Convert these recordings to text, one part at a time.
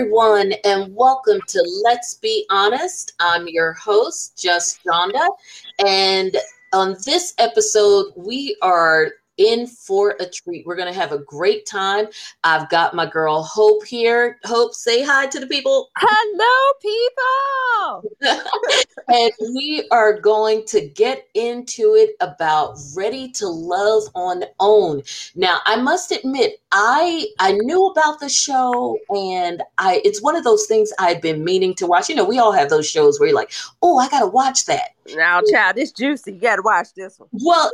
Everyone, and welcome to Let's Be Honest. I'm your host, Just Jonda, and on this episode, we are in for a treat. We're going to have a great time. I've got my girl Hope here. Hope, say hi to the people. Hello, people. and we are going to get into it about Ready to Love on OWN. Now, I must admit, I I knew about the show and I it's one of those things I've been meaning to watch. You know, we all have those shows where you're like, "Oh, I got to watch that." Now, child, it's juicy. You got to watch this one. Well,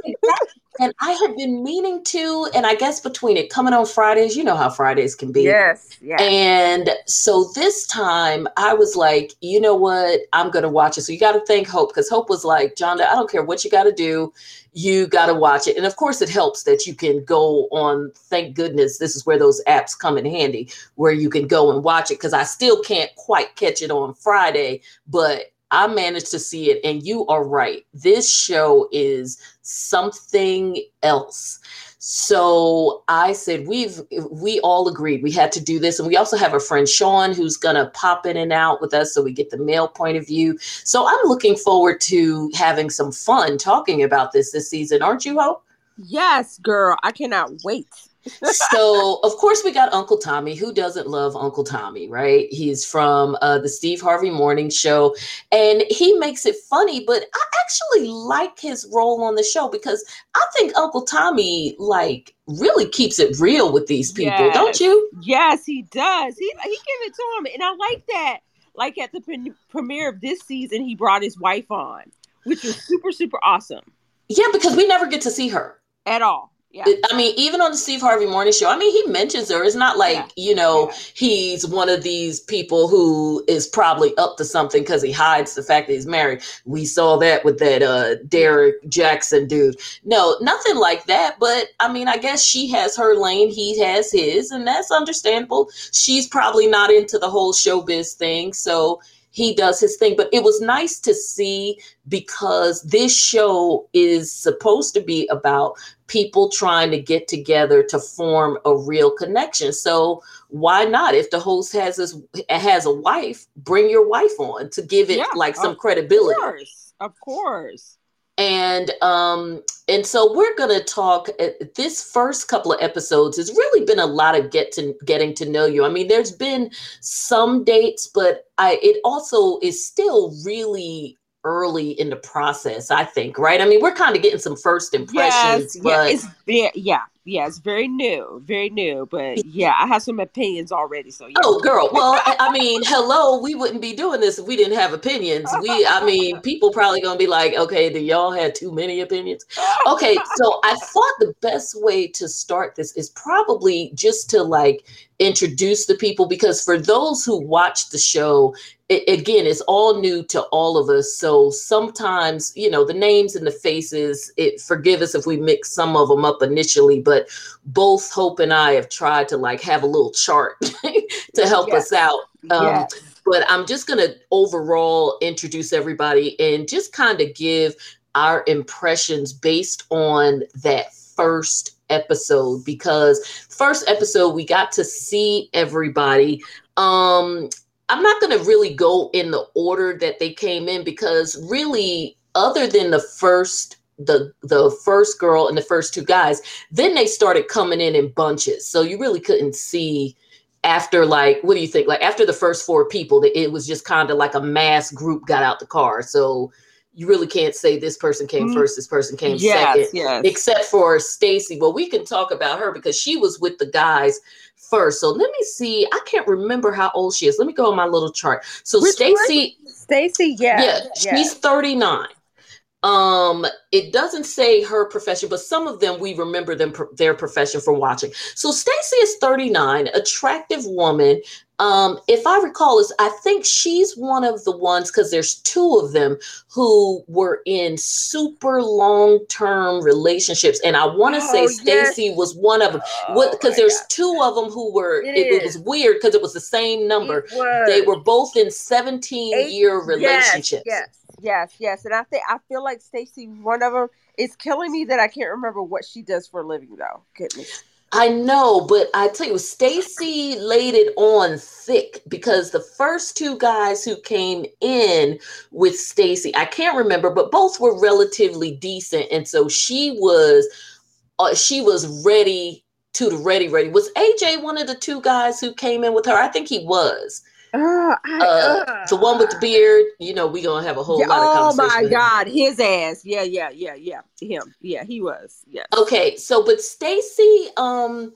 and I have been meaning to, and I guess between it coming on Fridays, you know how Fridays can be. Yes, yes. And so this time I was like, you know what? I'm going to watch it. So you got to thank Hope because Hope was like, John, I don't care what you got to do. You got to watch it. And of course, it helps that you can go on. Thank goodness this is where those apps come in handy where you can go and watch it because I still can't quite catch it on Friday, but I managed to see it, and you are right. This show is something else. So I said we've we all agreed we had to do this, and we also have a friend Sean who's gonna pop in and out with us, so we get the male point of view. So I'm looking forward to having some fun talking about this this season, aren't you, Hope? Yes, girl, I cannot wait so of course we got Uncle Tommy. Who doesn't love Uncle Tommy, right? He's from uh, the Steve Harvey Morning Show, and he makes it funny. But I actually like his role on the show because I think Uncle Tommy like really keeps it real with these people, yes. don't you? Yes, he does. He he give it to him, and I like that. Like at the pre- premiere of this season, he brought his wife on, which was super super awesome. Yeah, because we never get to see her at all. Yeah. I mean, even on the Steve Harvey Morning Show, I mean, he mentions her. It's not like, yeah. you know, yeah. he's one of these people who is probably up to something because he hides the fact that he's married. We saw that with that uh, Derrick Jaxn dude. No, nothing like that. But I mean, I guess she has her lane, he has his, and that's understandable. She's probably not into the whole showbiz thing. So he does his thing. But it was nice to see because this show is supposed to be about people trying to get together to form a real connection. So why not? If the host has his, has a wife, bring your wife on to give it yeah, like some credibility. Of course, of course and um and so we're going to talk uh, this first couple of episodes has really been a lot of get to getting to know you. I mean there's been some dates but i it also is still really early in the process i think right? I mean we're kind of getting some first impressions yes, but yeah, it's yeah yeah, it's very new, very new. But yeah, I have some opinions already. So yeah. Oh, girl. Well, I mean, hello, we wouldn't be doing this if we didn't have opinions. We, I mean, people probably gonna be like, okay, do y'all had too many opinions? Okay, so I thought the best way to start this is probably just to like introduce the people because for those who watch the show it, again it's all new to all of us so sometimes you know the names and the faces it forgive us if we mix some of them up initially but both hope and i have tried to like have a little chart to help yes. us out um, yes. but i'm just going to overall introduce everybody and just kind of give our impressions based on that first episode because first episode we got to see everybody um i'm not going to really go in the order that they came in because really other than the first the the first girl and the first two guys then they started coming in in bunches. So you really couldn't see after like what do you think? Like after the first four people it was just kind of like a mass group got out the car. So you really can't say this person came mm-hmm. first, this person came yes, second, yes. except for Stacy. Well, we can talk about her because she was with the guys first. So let me see. I can't remember how old she is. Let me go on my little chart. So Stacy, Stacy, yeah, yeah, yeah, she's thirty nine. Um, it doesn't say her profession, but some of them we remember them their profession from watching. So Stacy is 39, attractive woman. Um, if I recall, is I think she's one of the ones because there's two of them who were in super long term relationships, and I want to oh, say Stacy yes. was one of them. Because oh, there's God. two of them who were. It, it, it was weird because it was the same number. They were both in 17 Eight, year relationships. Yes, yes, yes, yes, and I think I feel like Stacy, one of them, is killing me that I can't remember what she does for a living though. Goodness. I know, but I tell you, Stacy laid it on thick because the first two guys who came in with Stacy, I can't remember, but both were relatively decent, and so she was, uh, she was ready to the ready, ready. Was AJ one of the two guys who came in with her? I think he was. Uh, I, uh, the one with the beard, you know, we gonna have a whole yeah, lot of conversation. Oh my. God, his ass. Yeah, yeah, yeah, yeah. Him. Yeah, he was. Yeah. Okay, so but Stacy, um,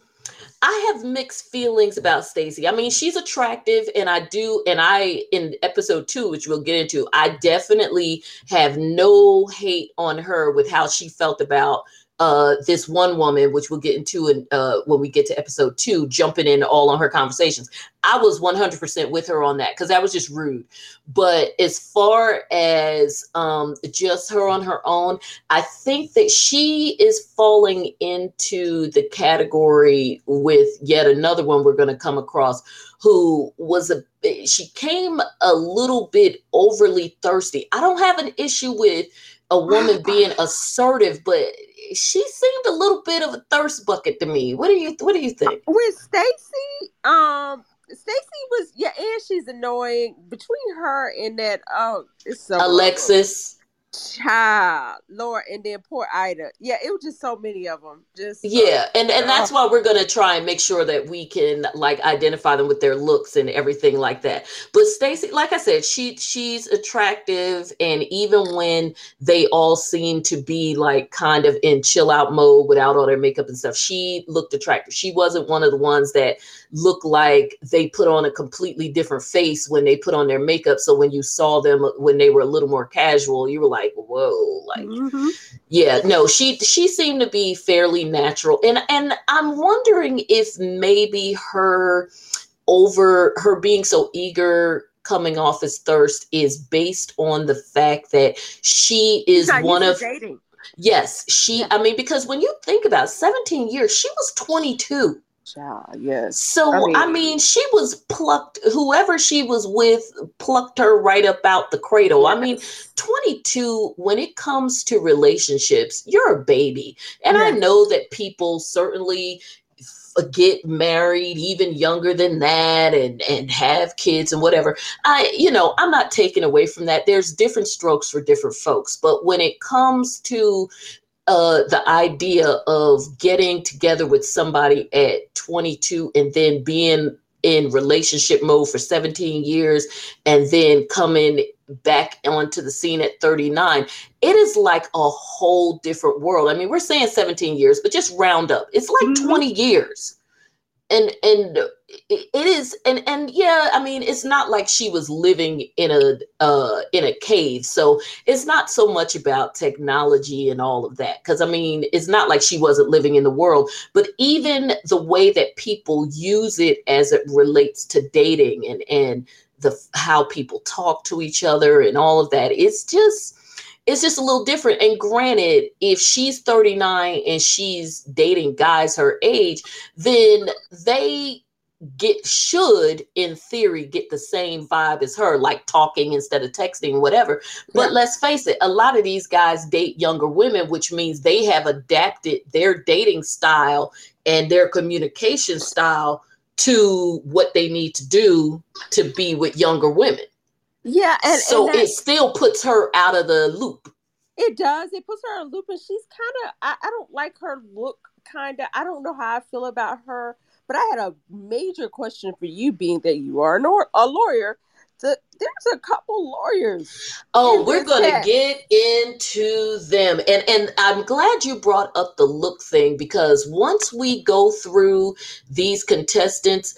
I have mixed feelings about Stacy. I mean, she's attractive, and I do, and I in episode two, which we'll get into, I definitely have no hate on her with how she felt about uh this one woman, which we'll get into in uh when we get to episode two, jumping in all on her conversations. I was 100% with her on that because that was just rude. But as far as um just her on her own, I think that she is falling into the category with yet another one we're going to come across who was a she came a little bit overly thirsty. I don't have an issue with a woman being assertive, but she seemed a little bit of a thirst bucket to me. What do you what do you think? With Stacy, um, Stacy was yeah, and she's annoying. Between her and that, oh, it's so Alexis. Child, Lord, and then poor Ida. Yeah, it was just so many of them. Just Yeah, and and oh. that's why we're gonna try and make sure that we can like identify them with their looks and everything like that. But Stacy, like I said, she she's attractive, and even when they all seem to be like kind of in chill out mode without all their makeup and stuff, she looked attractive. She wasn't one of the ones that looked like they put on a completely different face when they put on their makeup. So when you saw them when they were a little more casual, you were like, whoa, like Mhm. yeah no she she seemed to be fairly natural and and i'm wondering if maybe her over her being so eager coming off as thirst is based on the fact that she is one of dating. yes she i mean because when you think about 17 years she was 22 Child, yes. so I I mean, mean- she was plucked. Whoever she was with plucked her right up out the cradle. I mean, 22. When it comes to relationships, you're a baby, and I know that people certainly get married even younger than that, and and have kids and whatever. I, you know, I'm not taking away from that. There's different strokes for different folks, but when it comes to uh, the idea of getting together with somebody at 22 and then being in relationship mode for 17 years and then coming back onto the scene at 39 it is like a whole different world. I mean we're saying 17 years but just round up. It's like Mhm. 20 years. And and it is and and yeah i mean it's not like she was living in a uh in a cave so it's not so much about technology and all of that because i mean it's not like she wasn't living in the world but even the way that people use it as it relates to dating and and the how people talk to each other and all of that it's just it's just a little different and granted if she's 39 and she's dating guys her age then they get should in theory get the same vibe as her like talking instead of texting whatever but Yeah. let's face it a lot of these guys date younger women which means they have adapted their dating style and their communication style to what they need to do to be with younger women Yeah, and, so and that- it still puts her out of the loop It does. It puts her in a loop, and she's kind of. I, I don't like her look. Kind of. I don't know how I feel about her. But I had a major question for you, being that you are a, lawyer. The, there's a couple lawyers. Oh, we're gonna get into them, and and I'm glad you brought up the look thing because once we go through these contestants,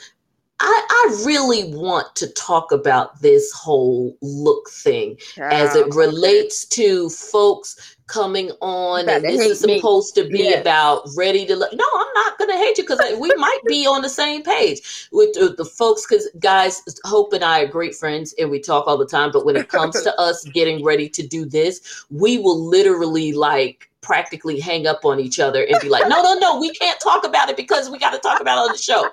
I I really want to talk about this whole look thing as it relates to folks coming on, and this is hate me. supposed to be Yes. about ready to. look. no, I'm not gonna hate you because we might be on the same page with the, the folks. Because guys, Hope and I are great friends, and we talk all the time. But when it comes to us getting ready to do this, we will literally like practically hang up on each other and be like, no, no, no, we can't talk about it because we got to talk about it on the show.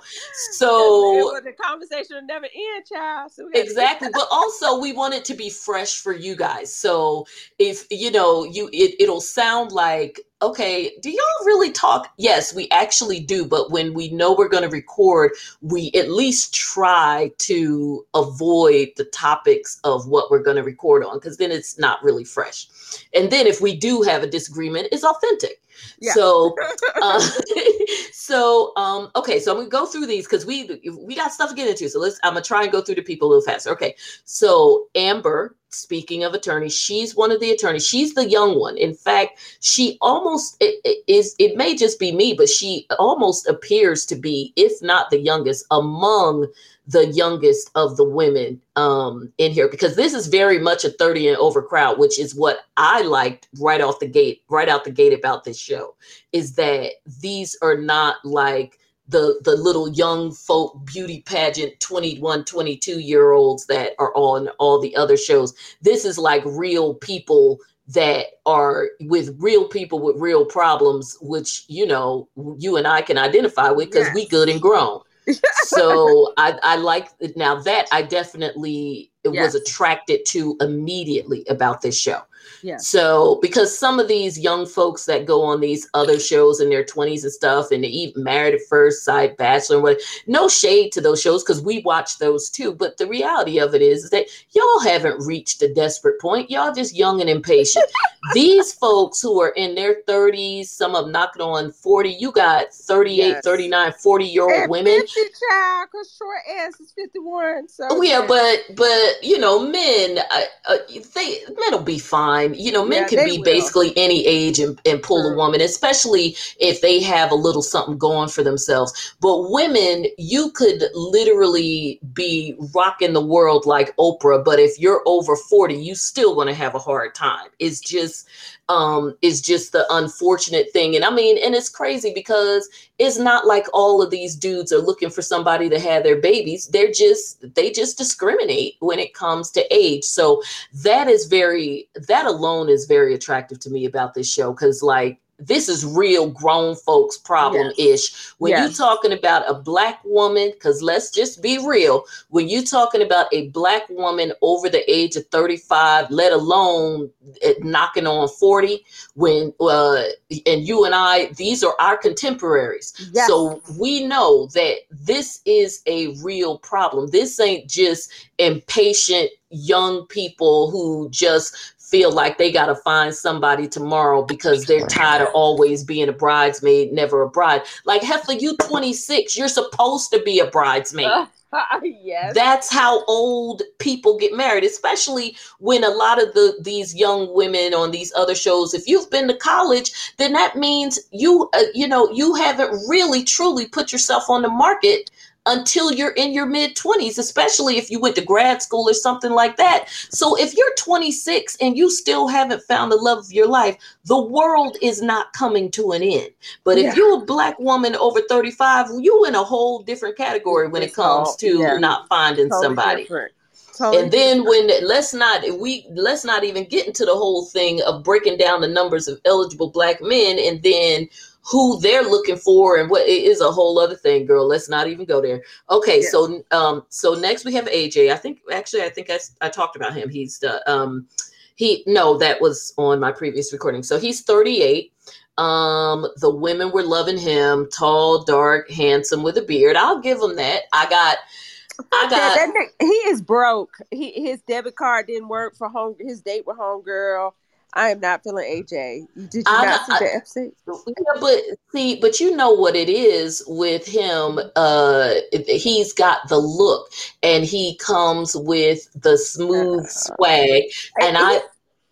So the conversation will never end, child. So exactly but also we want it to be fresh for you guys so if you know you it, it'll sound like okay, do y'all really talk? Yes, we actually do. But when we know we're going to record, we at least try to avoid the topics of what we're going to record on because then it's not really fresh. And then if we do have a disagreement, it's authentic. Yeah. So, uh, so um, okay. So I'm gonna go through these because we we got stuff to get into. So let's. I'm gonna try and go through the people a little faster. Okay. So Amber, speaking of attorneys, she's one of the attorneys. She's the young one. In fact, she almost it, it is. It may just be me, but she almost appears to be, if not the youngest, among the youngest of the women um, in here because this is very much a 30 and over crowd, which is what I liked right off the gate, right out the gate about this show, is that these are not like the the little young folk beauty pageant 21 22 year olds that are on all the other shows this is like real people that are with real people with real problems which you know you and i can identify with because yes. we good and grown so I, I like now that I definitely yes. was attracted to immediately about this show. Yeah. So because some of these young folks that go on these other shows in their 20s and stuff and they even married at first sight, bachelor and what no shade to those shows because we watch those too. But the reality of it is that y'all haven't reached a desperate point. Y'all just young and impatient. these folks who are in their 30s, some of them knocking on 40, you got 38, yes. 39, 40 year old women. 50 child, because short ass is 51. So oh, yeah, but but you know, men uh, uh, they men will be fine time. You know, men yeah, can be will. basically any age and, and pull sure. a woman, especially if they have a little something going for themselves. But women, you could literally be rocking the world like Oprah, but if you're over 40, you still to have a hard time. It's just um, is just the unfortunate thing. And I mean, and it's crazy because it's not like all of these dudes are looking for somebody to have their babies. They're just, they just discriminate when it comes to age. So that is very, that alone is very attractive to me about this show. Cause like, this is real grown folks problem ish. When yes. you're talking about a black woman, because let's just be real, when you're talking about a black woman over the age of 35, let alone eh, knocking on 40, when uh, and you and I, these are our contemporaries. Yes. So we know that this is a real problem. This ain't just impatient young people who just feel like they got to find somebody tomorrow because they're tired of always being a bridesmaid, never a bride. Like Heffa, you 26, you're supposed to be a bridesmaid. Uh, yes. That's how old people get married, especially when a lot of the these young women on these other shows, if you've been to college, then that means you uh, you know, you haven't really truly put yourself on the market until you're in your mid 20s, especially if you went to grad school or something like that. So if you're 26 and you still haven't found the love of your life, the world is not coming to an end. But yeah. if you're a black woman over 35, you in a whole different category when it comes to yeah. not finding totally somebody. Totally and then when let's not we let's not even get into the whole thing of breaking down the numbers of eligible black men and then who they're looking for and what it is a whole other thing girl let's not even go there okay yeah. so um so next we have aj i think actually i think i, I talked about him he's the um he no that was on my previous recording so he's 38 um the women were loving him tall dark handsome with a beard i'll give him that i got I got. That, that, he is broke. He his debit card didn't work for home. His date with homegirl. I am not feeling AJ. Did you I, not see I, the episode? Yeah, but see, but you know what it is with him. Uh, he's got the look, and he comes with the smooth uh, swag, and I. I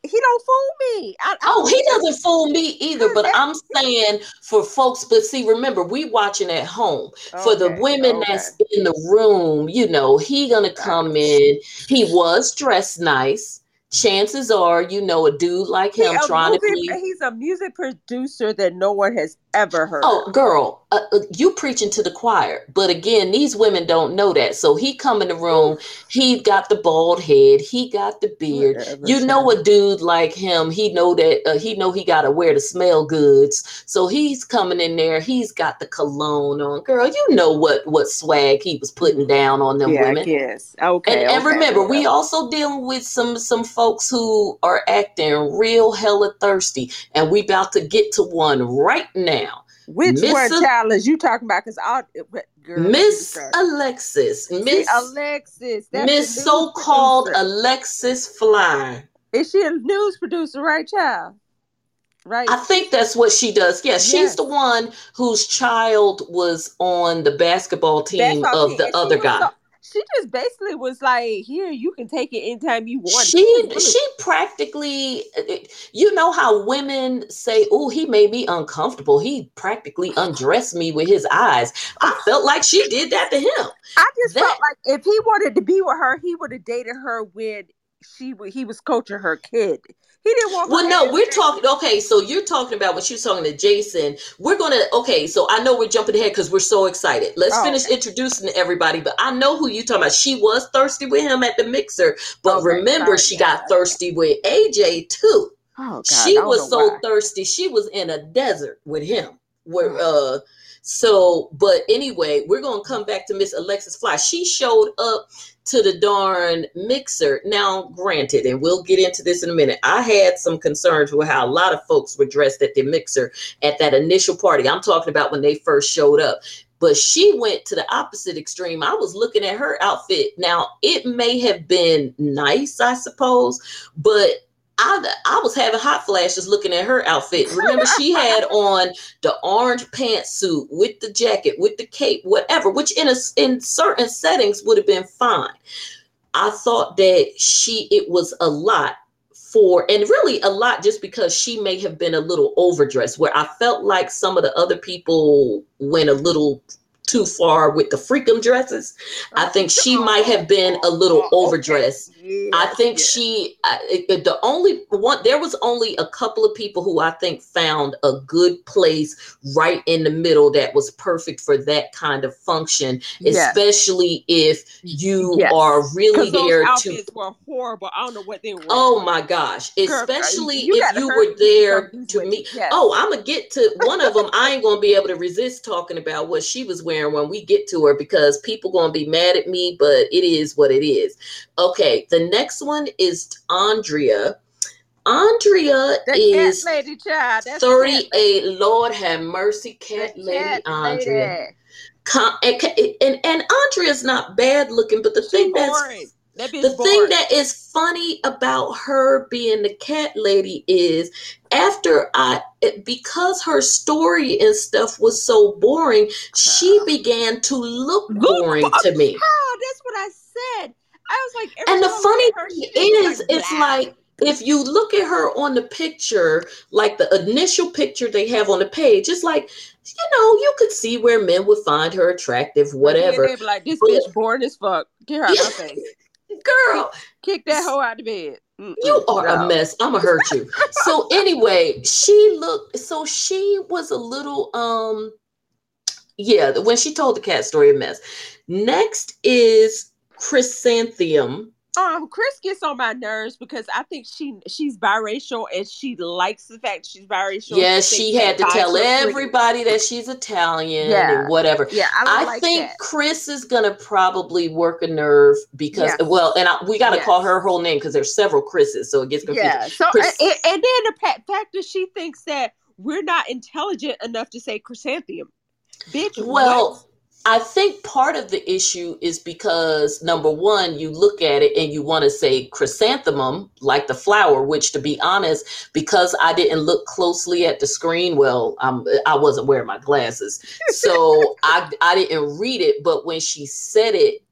he don't fool me. I, I oh, he doesn't fool me either. But I'm saying for folks, but see, remember, we watching at home. Okay, for the women okay. that's in the room, you know, he gonna come in. He was dressed nice chances are you know a dude like him he trying to be he's a music producer that no one has ever heard oh girl uh, uh, you preaching to the choir. But again these women don't know that. So he come in the room he got the bald head he got the beard. Whatever, you know a dude like him he know that uh, he know he got to wear the smell goods. So he's coming in there he's got the cologne on. Girl you know what what swag he was putting down on them yeah, women. yes. Okay and, okay, and remember okay. we also dealing with some some folks who are acting real hella thirsty, and we about to get to one right now. Which Miss one, child, is you talking about? Because all eh, girl, Miss. Alexis, Miss Alexis, Miss so-called producer. Alexis Fly. Is she a news producer, right, child? Right. I think that's what she does. Yes, she's Yes. the one whose child was on the basketball team of the other guy. so- she just basically was like, "Here, you can take it anytime you want." she she practically uh, uh, you know how women say oh he made me uncomfortable he practically undressed me with his eyes i felt like she did that to him I just that- felt like if he wanted to be with her, he would have dated her when she he was coaching her kid. He didn't well no we're talking okay so you're talking about when she was talking to jason. We're gonna okay so i know we're jumping ahead because we're so excited. Let's Oh, finish okay. introducing everybody but i know who you talking about. She was thirsty with him at the mixer but Okay, remember sorry, she yeah, got thirsty with aj too. Oh God, she was so why. thirsty she was in a desert with him where uh so but anyway we're gonna come back to miss alexis fly. She showed up to the darn mixer. Now granted and we'll get into this in a minute. I had some concerns with how a lot of folks were dressed at the mixer at that initial party. I'm talking about when they first showed up. But she went to the opposite extreme. I was looking at her outfit. Now it may have been nice i suppose but I, I was having hot flashes looking at her outfit. Remember, she had on the orange pantsuit with the jacket, with the cape, whatever, which in a in certain settings would have been fine. I thought that she it was a lot for and really a lot just because she may have been a little overdressed where I felt like some of the other people went a little too far with the freakum dresses. I oh, think she might have been a little Oh, overdressed. I think she, I, the only one, there was only a couple of people who I think found a good place right in the middle that was perfect for that kind of function, Yes. especially if you Yes. are really there to. were horrible. I don't know what they were. Oh my gosh, Girl, especially you if you were up and get there some of these to meet. Yes. Oh, I'm gonna get to one of them. I ain't gonna be able to resist talking about what she was wearing when we get to her because people gonna be mad at me, but it is what it is. Okay, the next one is Andrea. Andrea the is cat lady child. That's the cat 38. Lord have mercy, The cat lady cat Andrea. lady. Com- and, and, and Andrea's not bad looking, but the She thing that's boring. That the boring. thing that is funny about her being the cat lady is after I it- because her story and stuff was so boring, she began to look boring bo- to me. Oh, that's what I said. I was like, And the time I look funny her, thing is, like, it's like if you look at her on the picture, like the initial picture they have on the page, it's like, you know, you could see where men would find her attractive, whatever. be like, this bitch boring as fuck. Get her out my face. Girl, Kick that hoe out of bed. Mm-mm, You are a mess. I'm gonna hurt you. so anyway, she looked. So she was a little. Um. Yeah, when she told the cat story, a mess. Next is chrysanthemum. Um, Chris gets on my nerves because I think she she's biracial and she likes the fact she's biracial. Yes, she had to tell are pretty. everybody that she's Italian Yeah. and whatever. Yeah, I I like think that. Chris is gonna probably work a nerve because Yes. well, and I, we got to Yes. call her whole name because there's several Chris's, so it gets confusing. Yeah. So Chris- and, and then the fact that she thinks that we're not intelligent enough to say chrysanthemum, bitch. Well, what? I think part of the issue is because number one, you look at it and you want to say chrysanthemum, like the flower, which to be honest, because I didn't look closely at the screen, well, I'm, I wasn't wearing my glasses. So I, I didn't read it, but when she said it,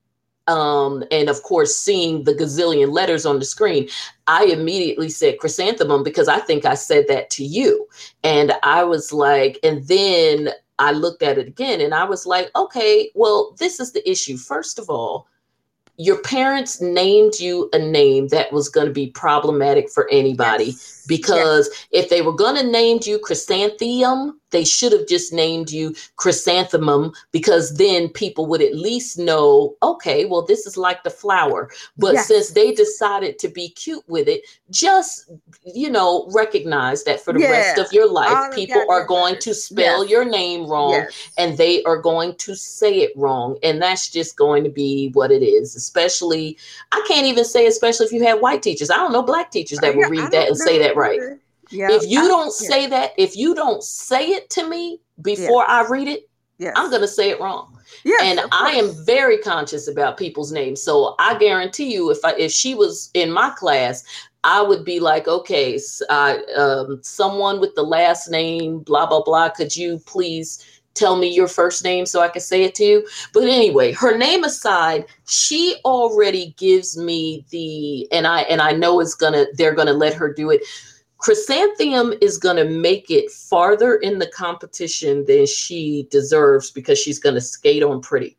um, and of course, seeing the gazillion letters on the screen, I immediately said chrysanthemum because I think I said that to you. And I was like, and then I looked at it again and I was like, okay, well, this is the issue. First of all, your parents named you a name that was going to be problematic for anybody Yes. because if they were going to name you chrysanthemum, they should have just named you chrysanthemum because then people would at least know, okay, well, this is like the flower. But yes. since they decided to be cute with it, just, you know, recognize that for the yeah. rest of your life, All people are going to spell yes. your name wrong yes. and they are going to say it wrong. And that's just going to be what it is, especially, I can't even say, especially if you have white teachers. I don't know black teachers that would read that and say that right. Yeah. If you I, don't say that, if you don't say it to me before yeah. I read it, yes. I'm going to say it wrong. Yes, and I am very conscious about people's names. So I guarantee you, if I if she was in my class, I would be like, okay, uh, um, someone with the last name, blah blah blah. Could you please tell me your first name so I can say it to you? But anyway, her name aside, she already gives me the, and I and I know it's gonna, they're gonna let her do it Chrysanthemum is going to make it farther in the competition than she deserves because she's going to skate on pretty.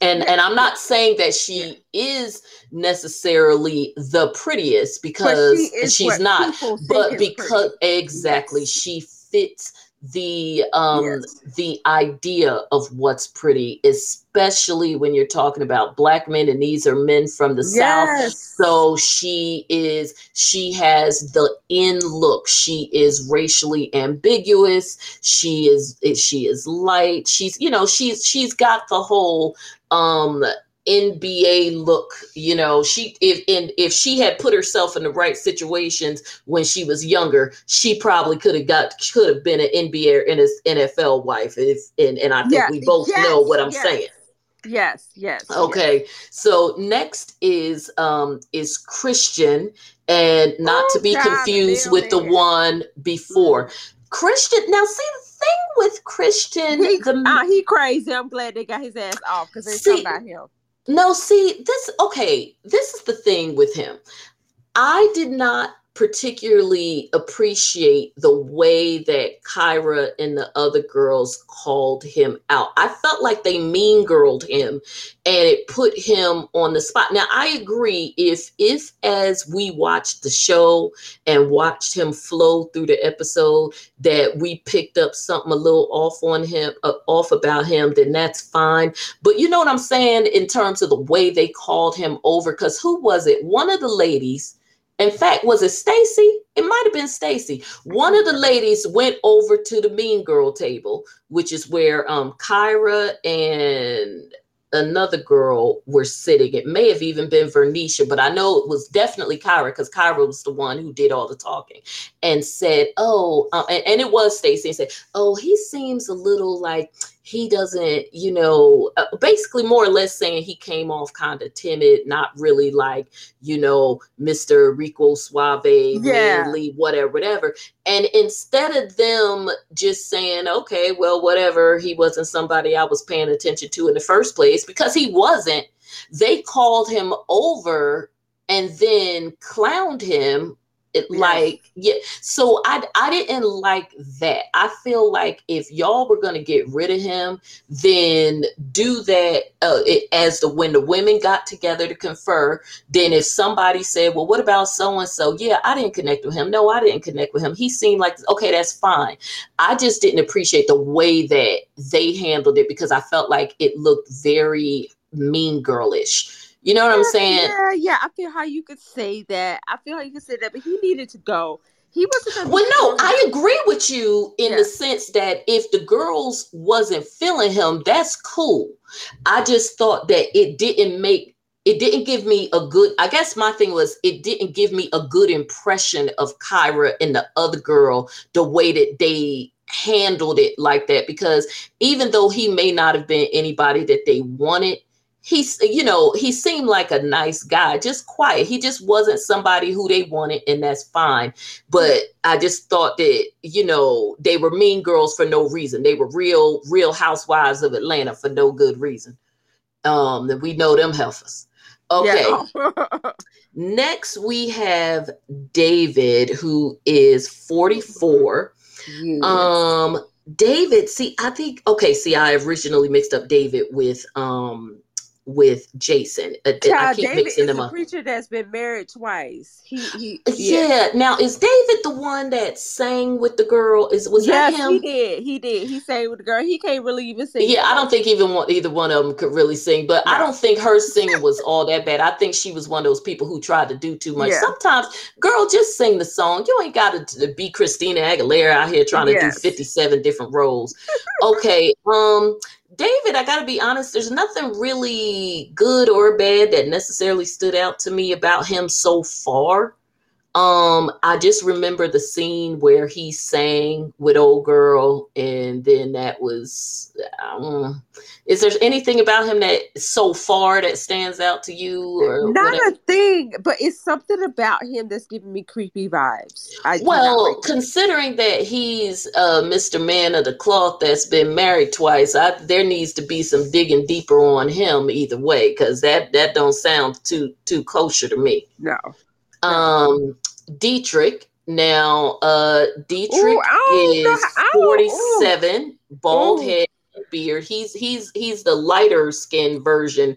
And and I'm not saying that she is necessarily the prettiest because she she's not, but because pretty. exactly she fits the um yes. the idea of what's pretty especially when you're talking about black men and these are men from the yes. south so she is she has the in look she is racially ambiguous she is she is light she's you know she's she's got the whole um NBA look. You know, she if and if she had put herself in the right situations when she was younger, she probably could have got could have been an NBA and an NFL wife. If and, and I think we both yes, know what I'm yes. saying. Yes, yes. Okay. So next is um is Christian and not oh, to be confused with the one before. Mm. Christian now see the thing with Christian he, the, uh, he crazy. I'm glad they got his ass off because they talking about him. No, see, this okay, this is the thing with him. I did not particularly appreciate the way that Kyra and the other girls called him out. I felt like they mean girled him and it put him on the spot. Now I agree if if as we watched the show and watched him flow through the episode that we picked up something a little off on him uh, off about him then that's fine. But you know what I'm saying in terms of the way they called him over cuz who was it? One of the ladies in fact, was it Stacy? It might have been Stacy. One of the ladies went over to the Mean Girl table, which is where um Kyra and another girl were sitting. It may have even been Vernicia, but I know it was definitely Kyra because Kyra was the one who did all the talking and said, "Oh," uh, and, and, it was Stacy and said, "Oh, he seems a little like he doesn't, you know, uh, basically more or less saying he came off kind of timid, not really like, you know, Mr. Rico Suave, yeah. manly, whatever, whatever. And instead of them just saying, okay, well, whatever, he wasn't somebody I was paying attention to in the first place, because he wasn't, they called him over and then clowned him it, yes. like yeah. So i i didn't like that. I feel like if y'all were to get rid of him then do that uh, it, as the when the women got together to confer then if somebody said well what about so and so yeah i didn't connect with him. No i didn't connect with him. He seemed like okay that's fine. I just didn't appreciate the way that they handled it because i felt like it looked very mean girlish you know what yeah, I'm saying? Yeah, yeah. I feel how you could say that. I feel how you could say that, but he needed to go. He wasn't. Well, no, I agree with you in yeah. the sense that if the girls wasn't feeling him, that's cool. I just thought that it didn't make it didn't give me a good i guess my thing was it didn't give me a good impression of kyra and the other girl the way that they handled it like that because even though he may not have been anybody that they wanted he's you know he seemed like a nice guy just quiet. He just wasn't somebody who they wanted and that's fine. But i just thought that you know they were mean girls for no reason. They were real real housewives of atlanta for no good reason. Um that we know them heifers. Okay. Yeah. next we have david who is 44 yes. um david see i think okay see i originally mixed up david with um with Jason. Child, I keep David is a up. preacher that's been married twice. He he Yeah. Now is David the one that sang with the girl? Is was yes, that he did. He did. He sang with the girl. He can't really even sing. Yeah, I don't think even one, either one of them could really sing, but I don't think her singing was all that bad. I think she was one of those people who tried to do too much. Yeah. Sometimes, girl, just sing the song. You ain't got to be Christina Aguilera out here trying to do 57 different roles. Okay, um, David, I gotta be honest, there's nothing really good or bad that necessarily stood out to me about him so far. Um, I just remember the scene where he sang with old girl, and then that was. Um, is there anything about him that so far that stands out to you, or Not whatever? a thing, but it's something about him that's giving me creepy vibes. I Well, like considering that he's uh, Mr. Man of the Cloth that's been married twice, I, there needs to be some digging deeper on him either way, because that that don't sound too too kosher to me. no. Um, Dietrich. Now, uh, Dietrich Ooh, is how- I don't- ooh. 47, bald Ooh. head, beard. He's he's he's the lighter skin version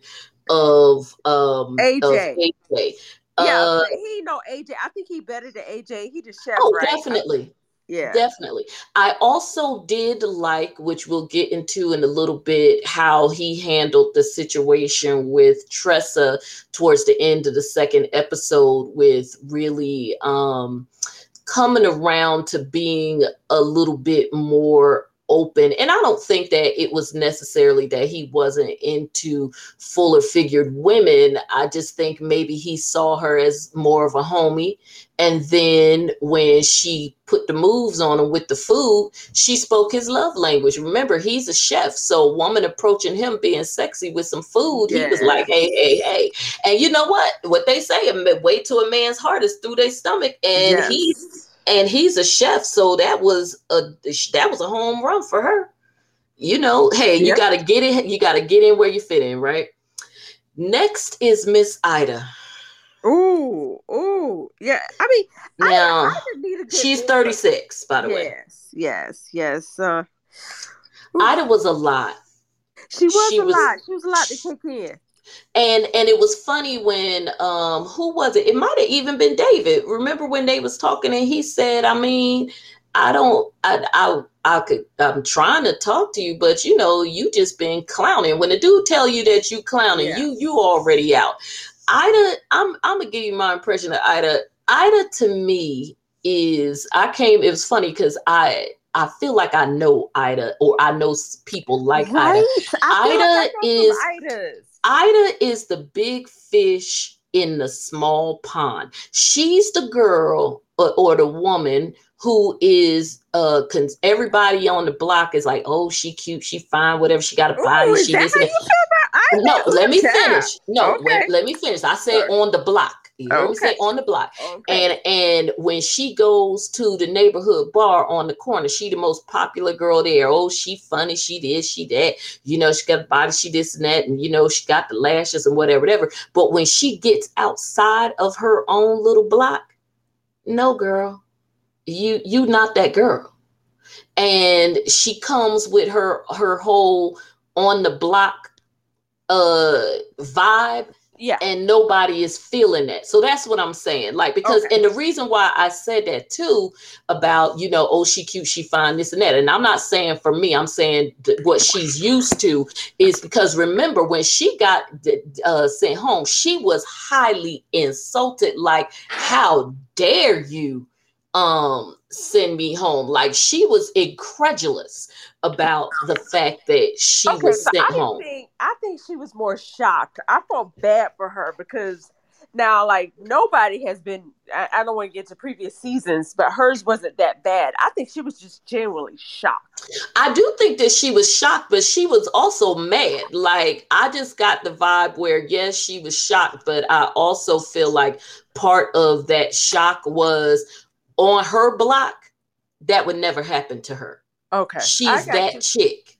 of um AJ. of AJ. Yeah, Uh, he no AJ. I think he better than AJ. He just chef, oh, right? definitely. Yeah. Definitely. I also did like, which we'll get into in a little bit, how he handled the situation with Tressa towards the end of the second episode, with really um, coming around to being a little bit more open. And I don't think that it was necessarily that he wasn't into fuller figured women. I just think maybe he saw her as more of a homie. And then when she put the moves on him with the food, she spoke his love language. Remember, he's a chef. So a woman approaching him being sexy with some food, he was like, hey, hey, hey. And you know what? What they say, way to a man's heart is through their stomach. And Yes. he's and he's a chef, so that was a that was a home run for her. You know, hey, you Yeah. got to get in. You got to get in where you fit in, right? Next is Miss Ida. Ooh, ooh, yeah. I mean, Now I, I need a she's man. 36, by the way. Yes, yes, yes. Uh, Ida was a lot. she was she a was- lot. She was a lot to take in. And and it was funny when um who was it it might have even been david remember when they was talking and he said i mean i don't i i i could i'm trying to talk to you but you know you just been clowning when the dude tell you that you clowning Yeah. you you already out ida i'm i'm gonna give you my impression of ida ida to me is i came it was funny because i i feel like i know ida or i know people like ida right? I feel like I Ida know is- Idas. Ida is the big fish in the small pond. She's the girl or, or the woman who is uh cons- everybody on the block is like, oh, she cute, she fine, whatever. She got a body, Ooh, is she that this how you feel about Ida? No, let me finish. No, Okay. wait, let me finish. I said on the block. Say Okay. on the block. Okay. And and when she goes to the neighborhood bar on the corner, she the most popular girl there. Oh, she funny, she this, she that. You know, she got a body, she this and that, and you know, she got the lashes and whatever, whatever. But when she gets outside of her own little block, no girl, you you not that girl. And she comes with her her whole on the block uh vibe yeah. and nobody is feeling that. So that's what I'm saying. Like because Okay. and the reason why I said that too about you know oh she cute she fine this and that and I'm not saying for me I'm saying what she's used to is because remember when she got uh, sent home she was highly insulted like how dare you um send me home like she was incredulous about the fact that she Okay, was so sent I home. think I think she was more shocked. I felt bad for her because now, like nobody has been. I, I don't want to get to previous seasons, but hers wasn't that bad. I think she was just genuinely shocked. I do think that she was shocked, but she was also mad. Like, I just got the vibe where, yes, she was shocked, but I also feel like part of that shock was on her block, that would never happen to her. Okay, She's that you. chick.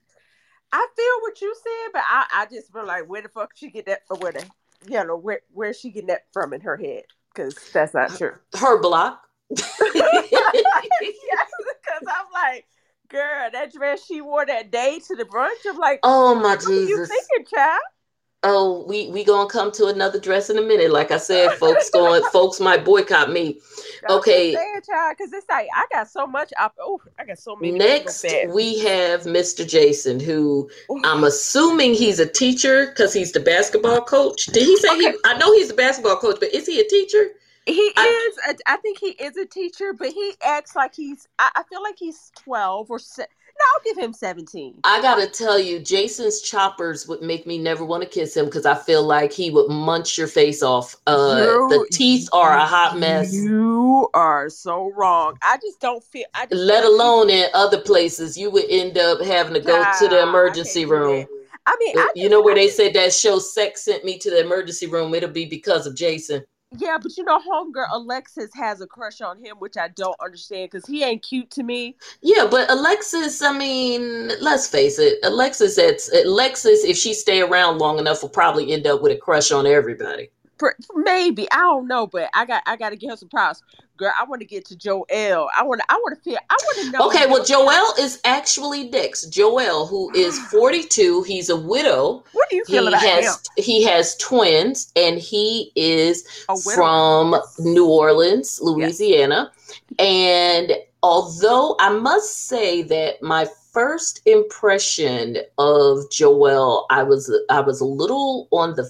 I feel what you said, but I, I just feel like where the fuck she get that or where the you know where where she getting that from in her head because that's not true. Her block. yes, because I'm like, girl, that dress she wore that day to the brunch. I'm like, oh my are you Jesus. thinking, child? Oh, we we gonna come to another dress in a minute. Like I said, folks going, folks might boycott me. Okay, because it's like I got so much. Up, oh, I got so many. Next, we have Mr. Jason, who I'm assuming he's a teacher because he's the basketball coach. Did he say okay. he? I know he's a basketball coach, but is he a teacher? He I, is. A, I think he is a teacher, but he acts like he's. I, I feel like he's twelve or. Se- no, I'll give him 17. I gotta tell you, Jason's choppers would make me never want to kiss him because I feel like he would munch your face off. Uh, you, the teeth are a hot mess. You are so wrong. I just don't feel. I just Let alone in other places, you would end up having to go to the emergency room. I mean, I you know where they said that show "Sex" sent me to the emergency room. It'll be because of Jason. Yeah, but you know, homegirl Alexis has a crush on him, which I don't understand because he ain't cute to me. Yeah, but Alexis, I mean, let's face it, Alexis, that's Alexis. If she stay around long enough, will probably end up with a crush on everybody. Maybe I don't know, but I got I got to give her some props girl, I want to get to Joel. I want to, I want to feel, I want to know. Okay, well, Joel is actually Dix. Joel, who is 42, he's a widow. What do you feel he about has, him? He has twins, and he is from New Orleans, Louisiana. Yes. And although I must say that my first impression of Joel, I was I was a little on the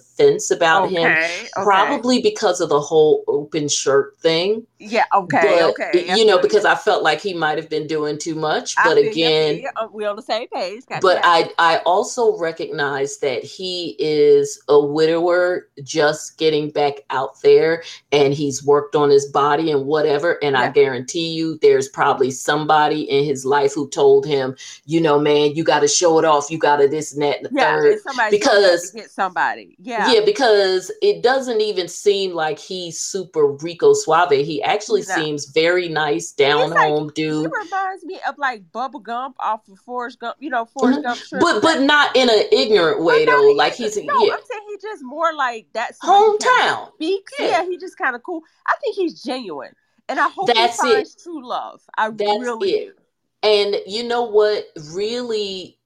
about okay, him, okay. probably because of the whole open shirt thing. Yeah, okay, but, okay. You know, because I felt like he might have been doing too much. But I again, uh, we're on the same page. but I I also recognize that he is a widower, just getting back out there, and he's worked on his body and whatever. And yeah. I guarantee you, there's probably somebody in his life who told him you know, man, you got to show it off. You got to this and that and the yeah, third. because get somebody, yeah, yeah, because it doesn't even seem like he's super Rico Suave. He actually seems very nice, down home dude. He reminds me of like Bubba Gump off of Forrest Gump. You know, Forrest mm-hmm. Gump. But but not in an ignorant way though. Like he's no, yeah. I'm saying he's just more like that hometown. Speaks, yeah. yeah, he's just kind of cool. I think he's genuine. And I hope That's he finds it. true love. I That's really it. do. And you know what really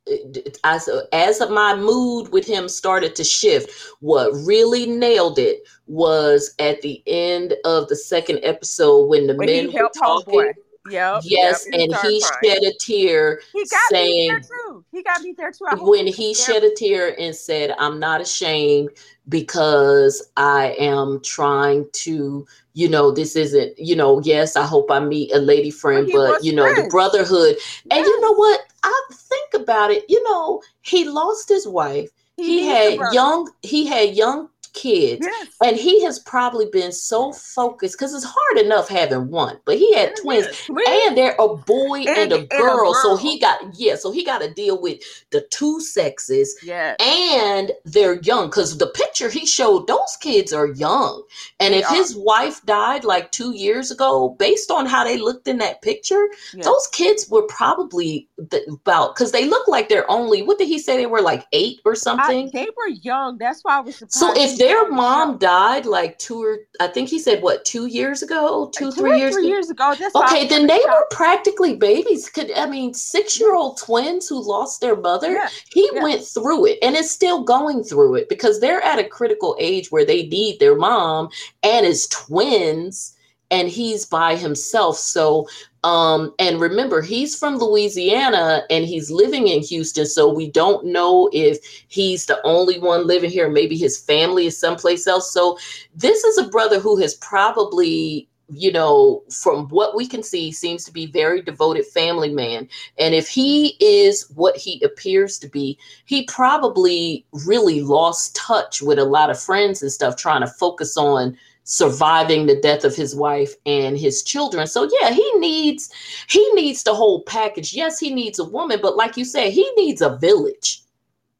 as as my mood with him started to shift, what really nailed it was at the end of the second episode when the when men were talking. Yep, yes, yep, and he shed a tear he got saying, me there too. He got me there too. when he shed a tear and said, "I'm not ashamed because I am trying to you know, this isn't, you know, yes, I hope I meet a lady friend, but you know, friends. the brotherhood. Yes. And you know what? I think about it, you know, he lost his wife. He, he had young, he had young kids. Yes. And he has probably been so focused because it's hard enough having one, but he had twins, and they're a boy and, and, a, girl, and, a, girl, So he got yeah, so he got to deal with the two sexes. Yeah. And they're young because the picture he showed, those kids are young. And they if are. his wife died like two years ago, based on how they looked in that picture, yeah. those kids were probably about because they look like they're only what did he say they were like eight or something? I, they were young. That's why I was surprised. So if their mom died like two or I think he said what two years ago, two, two three years, three years ago. okay, then they were practically babies. Could I mean six year old twins who lost their mother? Yeah. He yeah. went through it and is still going through it because they're at a critical age where they need their mom and his twins and he's by himself. So um, and remember, he's from Louisiana and he's living in Houston. So we don't know if he's the only one living here. Maybe his family is someplace else. So this is a brother who has probably you know, from what we can see, seems to be very devoted family man. And if he is what he appears to be, he probably really lost touch with a lot of friends and stuff, trying to focus on surviving the death of his wife and his children. So yeah, he needs he needs the whole package. Yes, he needs a woman, but like you said, he needs a village.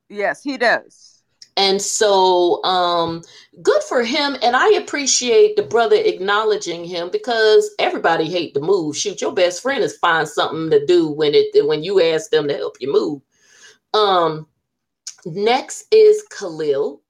Yes, he does. And so um good for him and I appreciate the brother acknowledging him because everybody hate to move. Shoot, your best friend is find something to do when it when you ask them to help you move. Um next is Khalil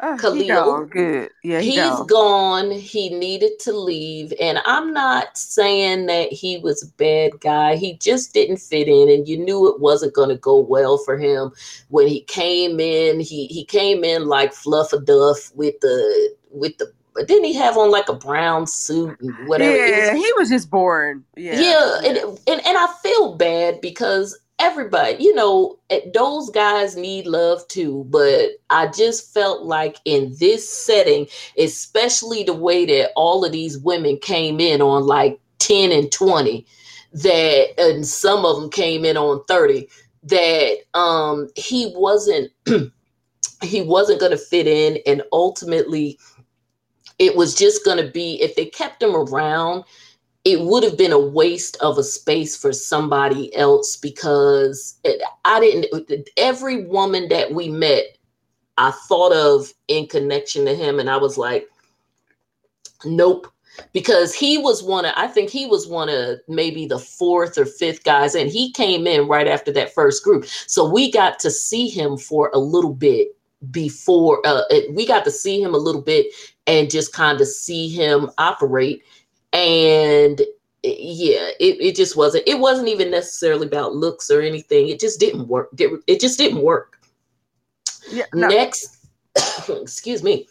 Uh, Khalil. he gone. Good. Yeah, he He's gone. gone. He needed to leave. And I'm not saying that he was a bad guy. He just didn't fit in. And you knew it wasn't going to go well for him when he came in. He he came in like fluff a duff with the with the but didn't he have on like a brown suit and whatever? It was- Yeah, he was just boring. Yeah. yeah, and, and and I feel bad because everybody, you know, eh, those guys need love too. But I just felt like in this setting, especially the way that all of these women came in on like ten and twenty, that and some of them came in on thirty, that um he wasn't he wasn't going to fit in, and ultimately. It was just going to be if they kept him around, it would have been a waste of a space for somebody else because it, I didn't. Every woman that we met, I thought of in connection to him, and I was like, nope. Because he was one of, I think he was one of maybe the fourth or fifth guys, and he came in right after that first group. So we got to see him for a little bit before, uh, we got to see him a little bit and just kind of see him operate and yeah it, it just wasn't it wasn't even necessarily about looks or anything it just didn't work it just didn't work Yeah. No. next excuse me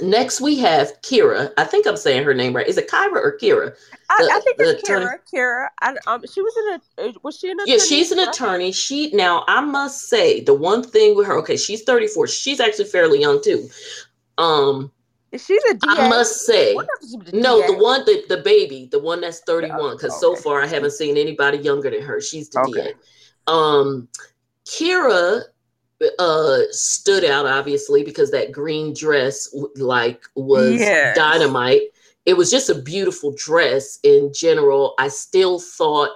next we have kira i think i'm saying her name right is it kyra or kira I, the- I think it's. Kara. I, um, she was an. Was she an yeah she's an attorney she now i must say the one thing with her okay she's 34 she's actually fairly young too um Is she the DA? i must say she's the No, the one, the, the baby, the one that's 31, because so okay. far I haven't seen anybody younger than her. She's the Okay. DA. Um, Kira uh stood out obviously because that green dress like was Yes. dynamite. It was just a beautiful dress in general. I still thought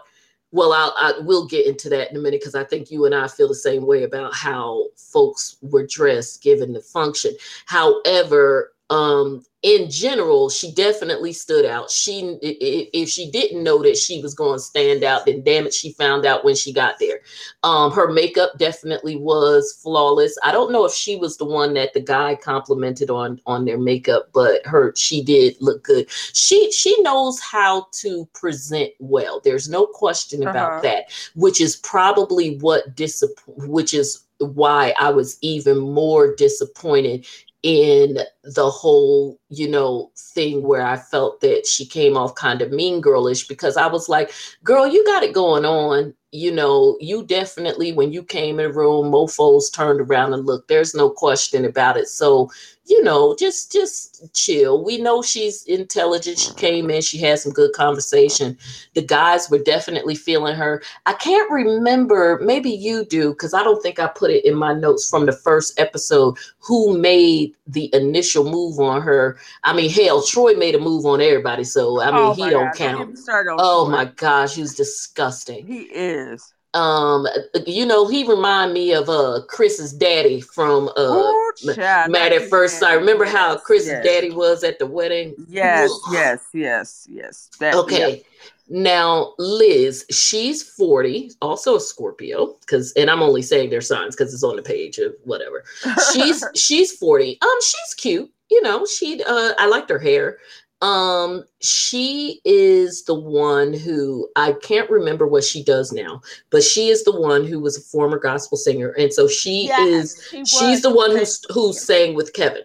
well, I'll, I will get into that in a minute because I think you and I feel the same way about how folks were dressed given the function. However, um, in general, she definitely stood out. She, if she didn't know that she was going to stand out, then damn it, she found out when she got there. Um, her makeup definitely was flawless. I don't know if she was the one that the guy complimented on on their makeup, but her she did look good. She she knows how to present well. There's no question about Uh-huh. that, which is probably what disappoint, which is why I was even more disappointed in the whole, you know, thing where I felt that she came off kind of mean girlish because I was like, girl, you got it going on. You know, you definitely, when you came in the room, mofos turned around and looked. There's no question about it. So, you know, just just chill. We know she's intelligent. She came in, she had some good conversation. The guys were definitely feeling her. I can't remember, maybe you do, because I don't think I put it in my notes from the first episode who made the initial move on her. I mean, hell, Troy made a move on everybody, so I mean, Oh he don't count. Oh Troy. my gosh, he's disgusting. He is. Um, you know, he remind me of uh Chris's daddy from uh Ooh, child, Married at First Sight. Remember how Chris's yes. daddy was at the wedding? Yes, yes, yes, yes. That, Okay. Now, Liz, she's 40, also a Scorpio, because and I'm only saying their signs because it's on the page of whatever. She's she's 40. Um, she's cute, you know, she uh I liked her hair. Um, she is the one who I can't remember what she does now, but she is the one who was a former gospel singer, and so she is she she's the one who's who sang with Kevin.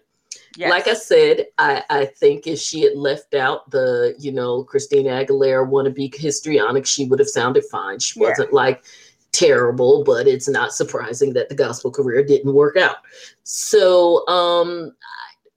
Yes. Like I said, I, I think if she had left out the, you know, Christina Aguilera wannabe histrionic, she would have sounded fine. She Yeah. wasn't like terrible, but it's not surprising that the gospel career didn't work out. So um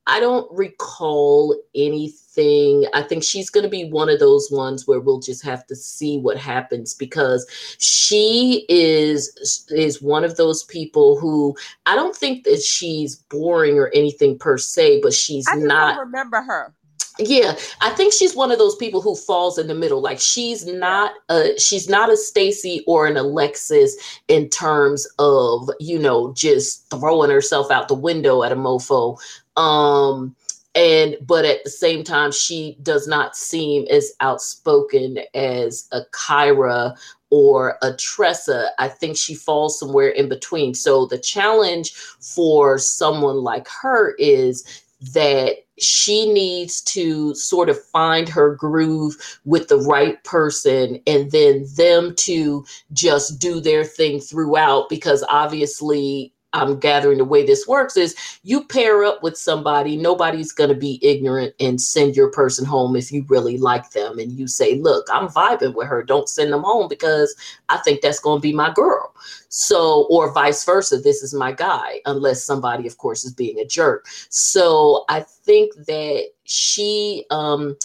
I don't recall anything. I think she's going to be one of those ones where we'll just have to see what happens because she is is one of those people who I don't think that she's boring or anything per se, but she's I not don't remember her. yeah, I think she's one of those people who falls in the middle. Like she's not a she's not a Stacy or an Alexis in terms of, you know, just throwing herself out the window at a mofo. Um and but at the same time she does not seem as outspoken as a kyra or a tressa. I think she falls somewhere in between. So the challenge for someone like her is that she needs to sort of find her groove with the right person and then them to just do their thing throughout because obviously I'm gathering the way this works is you pair up with somebody, nobody's going to be ignorant and send your person home if you really like them. And you say, Look, I'm vibing with her. Don't send them home because I think that's going to be my girl. So, or vice versa, this is my guy, unless somebody, of course, is being a jerk. So I think that she, um,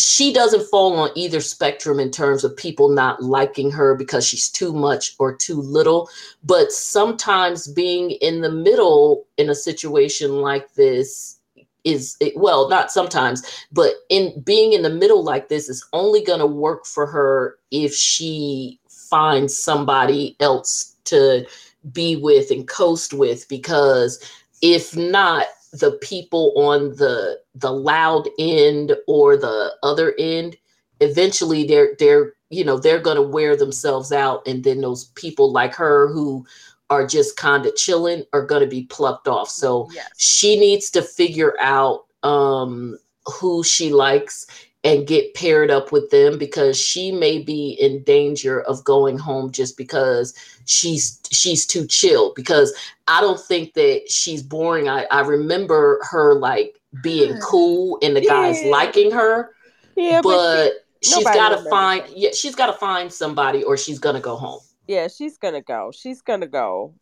she doesn't fall on either spectrum in terms of people not liking her because she's too much or too little. But sometimes being in the middle in a situation like this is well, not sometimes, but in being in the middle like this is only going to work for her if she finds somebody else to be with and coast with because if not the people on the the loud end or the other end eventually they're they're you know they're going to wear themselves out and then those people like her who are just kind of chilling are going to be plucked off so yes. she needs to figure out um who she likes and get paired up with them because she may be in danger of going home just because she's she's too chill because I don't think that she's boring. I, I remember her like being mm. cool and the yeah. guys liking her. Yeah, but, but she, she's got to find yeah, she's got to find somebody or she's going to go home. Yeah, she's going to go. She's going to go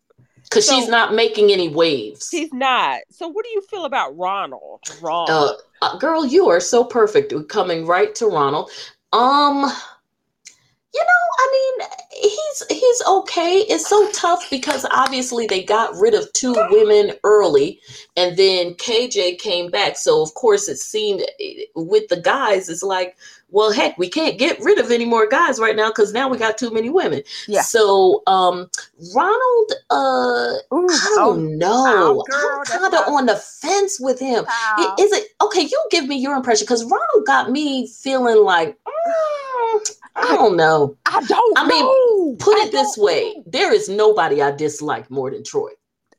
because so, she's not making any waves. She's not. So, what do you feel about Ronald? Ronald, uh, uh, girl, you are so perfect. Coming right to Ronald. Um, you know, I mean, he's he's okay. It's so tough because obviously they got rid of two women early, and then KJ came back. So of course it seemed eh, with the guys, it's like, well, heck, we can't get rid of any more guys right now because now we got too many women. Yeah. So um, Ronald, uh, Ooh, I don't oh, know. Oh, I'm kind of on the fence with him. Is it okay? You give me your impression because Ronald got me feeling like. Mm, I don't know. I don't. I mean, know. put it this way: there is nobody I dislike more than Troy.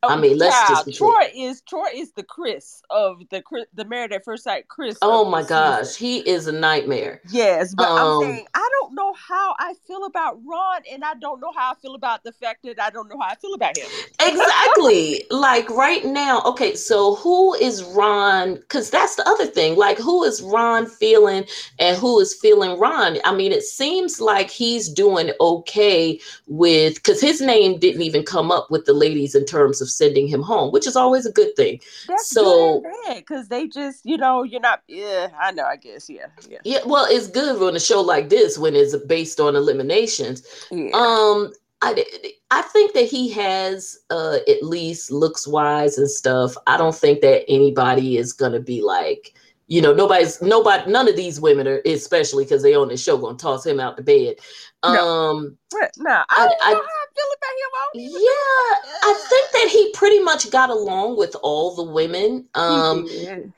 I mean, let's just Troy is Troy is the Chris of the the married at first sight Chris. Oh my gosh, season. he is a nightmare. Yes, but um, I'm saying I don't know how I feel about Ron, and I don't know how I feel about the fact that I don't know how I feel about him. exactly. like right now, okay, so who is Ron? Because that's the other thing. Like, who is Ron feeling, and who is feeling Ron? I mean, it seems like he's doing okay with because his name didn't even come up with the ladies in terms of of sending him home, which is always a good thing. That's so because they just, you know, you're not. Yeah, I know. I guess. Yeah, yeah. Yeah. Well, it's good on a show like this when it's based on eliminations. Yeah. Um, I I think that he has uh at least looks wise and stuff. I don't think that anybody is gonna be like you know nobody's nobody none of these women are especially because they on the show gonna toss him out the bed um no, no I, I, I, feel about him. yeah, I think that he pretty much got along with all the women. Um,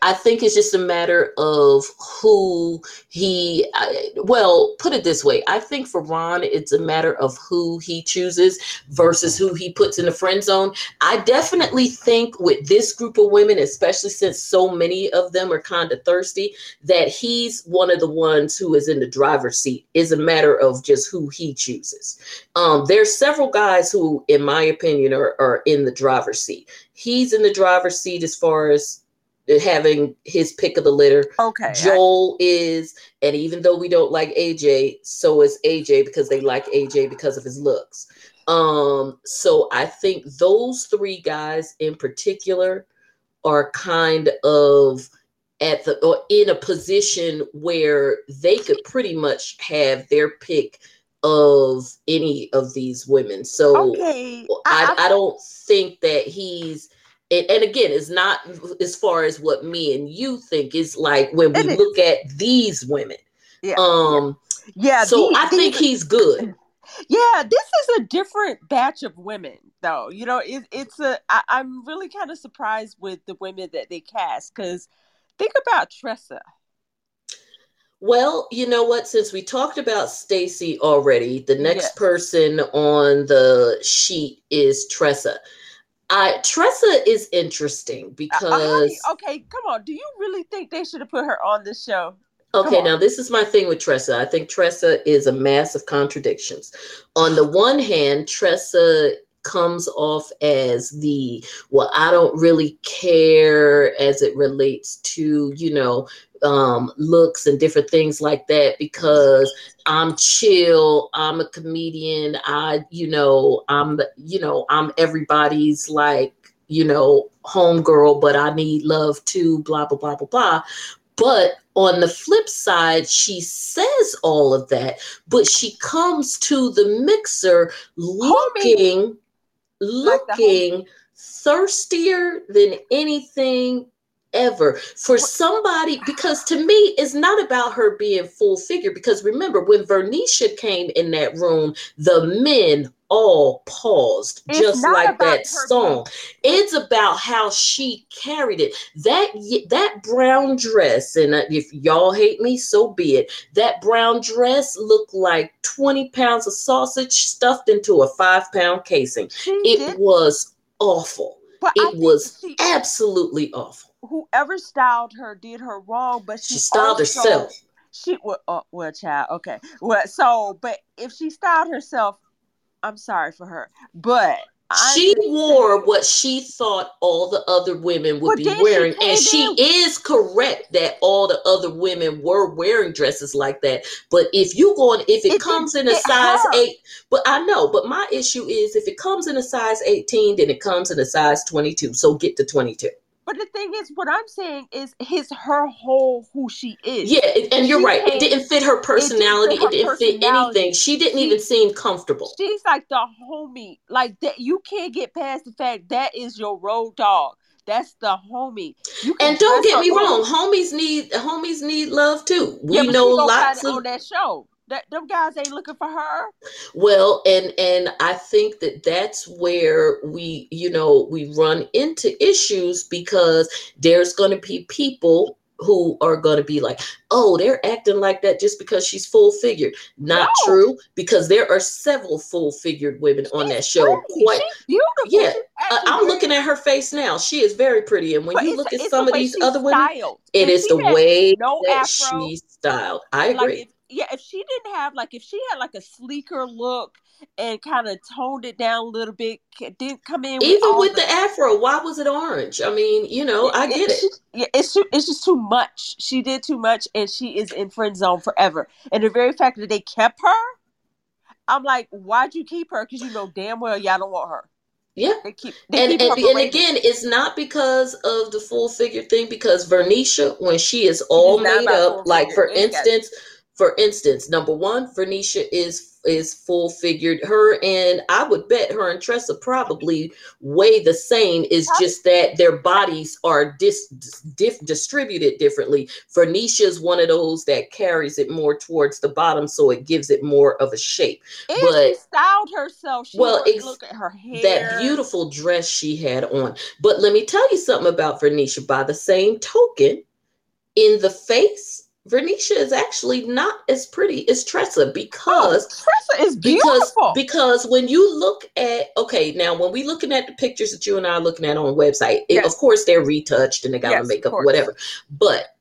I think it's just a matter of who he. well, put it this way: I think for Ron, it's a matter of who he chooses versus who he puts in the friend zone. I definitely think with this group of women, especially since so many of them are kind of thirsty, that he's one of the ones who is in the driver's seat. Is a matter of just who he chooses. Um, there's several guys who, in my opinion, are, are in the driver's seat. He's in the driver's seat as far as having his pick of the litter. Okay. Joel I- is, and even though we don't like AJ, so is AJ because they like AJ because of his looks. Um, so I think those three guys in particular are kind of at the or in a position where they could pretty much have their pick of any of these women. So okay. I, I, I don't think that he's and, and, again it's not as far as what me and you think is like when we look at these women. Yeah. Um yeah. So these, I think these, he's good. Yeah, this is a different batch of women though. You know, it, it's a I, I'm really kind of surprised with the women that they cast because Think about Tressa. Well, you know what? Since we talked about Stacy already, the next Yes. person on the sheet is Tressa. I Tressa is interesting Uh, honey, because okay, come on. Do you really think they should have put her on this show? Okay, now this is my thing with Tressa. I think Tressa is a mass of contradictions. On the one hand, Tressa comes off as the well, I don't really care as it relates to, you know, um, looks and different things like that because I'm chill, I'm a comedian, I, you know, I'm, you know, I'm everybody's like, you know, homegirl, but I need love too, blah, blah, blah, blah, blah. But on the flip side, she says all of that, but she comes to the mixer looking, Like looking thirstier than anything ever. For somebody because to me it's not about her being full figure because remember when Vernicia came in that room the men all paused It's just like that song. it's about how she carried it. That that brown dress and uh, if y'all hate me so be it. That brown dress looked like 20 pounds of sausage stuffed into a five pound casing. She it did, was awful. But it was she, absolutely awful. whoever styled her did her wrong, but she, she styled also- herself. She well, uh, well, child. Okay, well, so but if she styled herself, I'm sorry for her, but she wore what she thought all the other women would be then she wearing and she is correct that all the other women were wearing dresses like that. But if you going if it, It comes in a size her. 8 but i know but my issue is if it comes in a size 18 then it comes in a size 22 so get to 22 But the thing is, what I'm saying is, his her whole who she is. yeah and- and you're She right it didn't fit her personality it didn't fit personality. anything she didn't She- even seem comfortable She's like the homie. Like that you can't get past the fact that is your road dog. That's the homie. And don't get me wrong, homies need homies need love too. We Yeah, know she lots of on that show. That them guys ain't looking for her. well, and and I think that that's where we, you know, we run into issues because there's going to be people who are going to be like, "Oh, they're acting like that just because she's full figured." Not No. true, because there are several full figured women on that show. Pretty. Quite, She's beautiful. Yeah, uh, I'm looking at her face now. She is very pretty, and when but you look at some the of these other women, styled. it If is the way no that afro, she's styled. I agree. like yeah, if she didn't have like if she had like a sleeker look and kind of toned it down a little bit, didn't come in with Even with the afro, why was it orange? I mean, you know, I get it. she- yeah, it's too, it's just too much. She did too much, and she is in friend zone forever. And the very fact that they kept her, I'm like, why'd you keep her? Because you know damn well y'all don't want her. Yeah. They keep they And, and, and again, it's not because of the full figure thing, because Vernicia, when she is all made up, like for It instance, for instance, number one, Vernisha is is full figured. Her and I would bet her and Tressa probably weigh the same. Is just that their bodies are dis, distributed differently. Vernisha is one of those that carries it more towards the bottom, so it gives it more of a shape. And but- she styled herself. She Well, ex- look at her hair. that beautiful dress she had on. But let me tell you something about Vernisha. By the same token, in the face, Vernisha is actually not as pretty as Tressa because oh, Tressa is because beautiful. because when you look at okay now when we looking at the pictures that you and I are looking at on website, it- of course they're retouched and they got Yes, to of make up course. whatever. But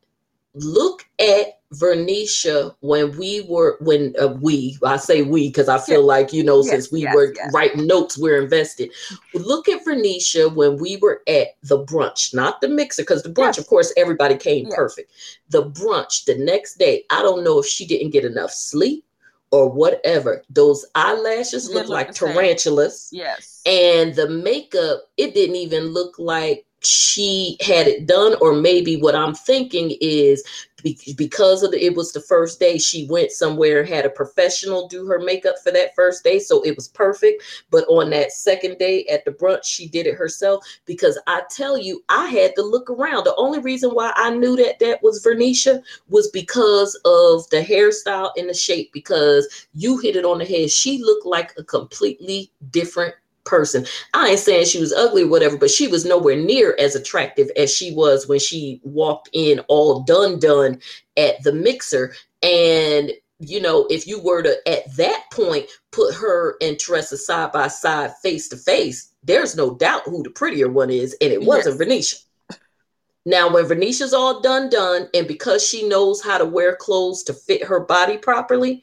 look at Vernicia when we were when uh, we I say we because I feel like you know Yes, since we yes, were yes. writing notes we're invested. Look at Vernicia when we were at the brunch, not the mixer because the brunch Yes. of course everybody came Yes. perfect. The brunch the next day, I don't know if she didn't get enough sleep or whatever. Those eyelashes They look like tarantulas yes. and the makeup it didn't even look like she had it done or maybe what i'm thinking is because of the, it was the first day she went somewhere had a professional do her makeup for that first day so it was perfect. But on that second day at the brunch she did it herself because i tell you i had to look around. The only reason why i knew that that was vernicia was because of the hairstyle and the shape because you hit it on the head she looked like a completely different person. I ain't saying she was ugly or whatever, but she was nowhere near as attractive as she was when she walked in all done done at the mixer. And you know, if you were to at that point put her and Teresa side by side, face to face, there's no doubt who the prettier one is, and it wasn't yes. Venetia. Now, when Venetia's all done, done, and because she knows how to wear clothes to fit her body properly,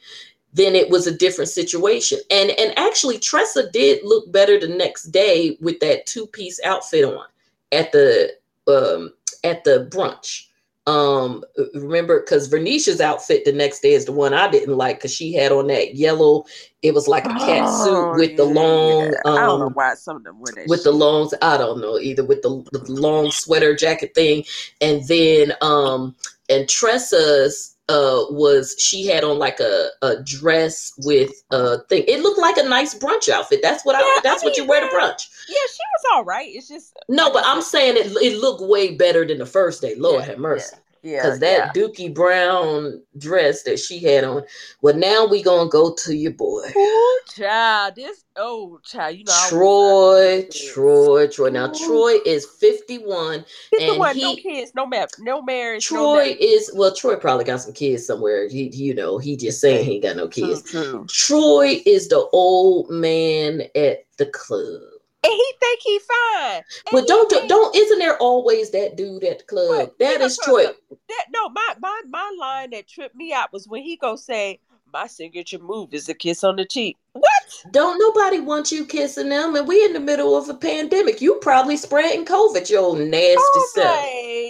then it was a different situation. And and actually, Tressa did look better the next day with that two piece outfit on at the um, at the brunch. Um, remember, because Venetia's outfit the next day is the one I didn't like because she had on that yellow. It was like a cat oh, suit with yeah, the long. Um, I don't know why some of them wear that. With shit. the long, I don't know either. With the, the long sweater jacket thing, and then um, and Tressa's uh was she had on like a, a dress with a thing. It looked like a nice brunch outfit. That's what yeah, I that's I mean, what you wear to brunch. Yeah, she was all right. It's just No, but I'm saying it it looked way better than the first day. Lord yeah, have mercy. Yeah. Yeah, because that yeah. Dookie Brown dress that she had on. Well, now we gonna go to your boy. Ooh, child, this oh child, you know Troy, Troy, Troy. Now Troy is fifty one, and he, no kids, no map, no marriage. Troy no is well, Troy probably got some kids somewhere. He, you know, he just saying he ain't got no kids. Troy is the old man at the club and he think he fine. But don't think, don't isn't there always that dude at the club? that is Troy. That, no, my my my line that tripped me out was when he go say, "My signature move is a kiss on the cheek." What? Don't nobody want you kissing them, and we in the middle of a pandemic. You probably spreading COVID, your nasty oh, self.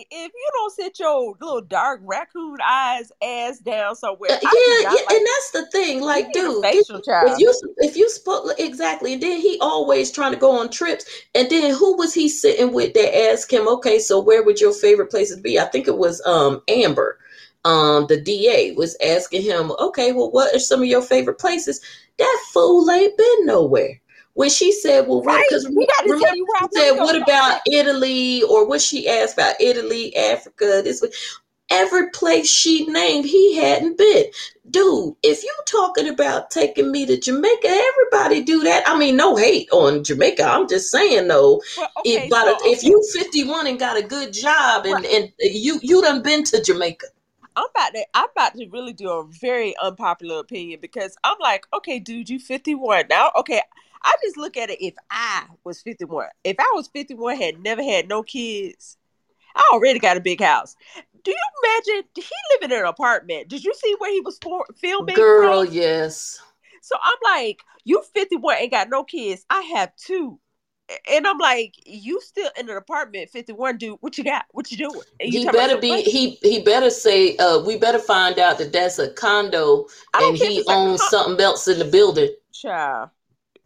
If you don't sit your little dark raccoon eyes ass down somewhere, uh, yeah, yeah, like, and that's the thing. Like, dude, facial if, if you if you spoke exactly, and then he always trying to go on trips, and then who was he sitting with that asked him, okay, so where would your favorite places be? I think it was um Amber um, the DA was asking him, okay, well, what are some of your favorite places? That fool ain't been nowhere. When she said, well, right, because right. remember, she said, what about Italy? Or what she asked about Italy, Africa, this every place she named, he hadn't been. Dude, if you talking about taking me to Jamaica, everybody do that. I mean, no hate on Jamaica. I'm just saying though, well, okay, if, so, okay. if you 51 and got a good job and, right. and you you done been to Jamaica. I'm about to I'm about to really do a very unpopular opinion because I'm like, okay, dude, you 51 now. Okay, I just look at it if I was 51. If I was 51, had never had no kids, I already got a big house. Do you imagine he living in an apartment? Did you see where he was for, filming? Girl, from? yes. So I'm like, you 51 ain't got no kids. I have two and I'm like, you still in an apartment, 51, dude. What you got? What you doing? You he better be. He he better say. Uh, we better find out that that's a condo, and he owns something else in the building. Child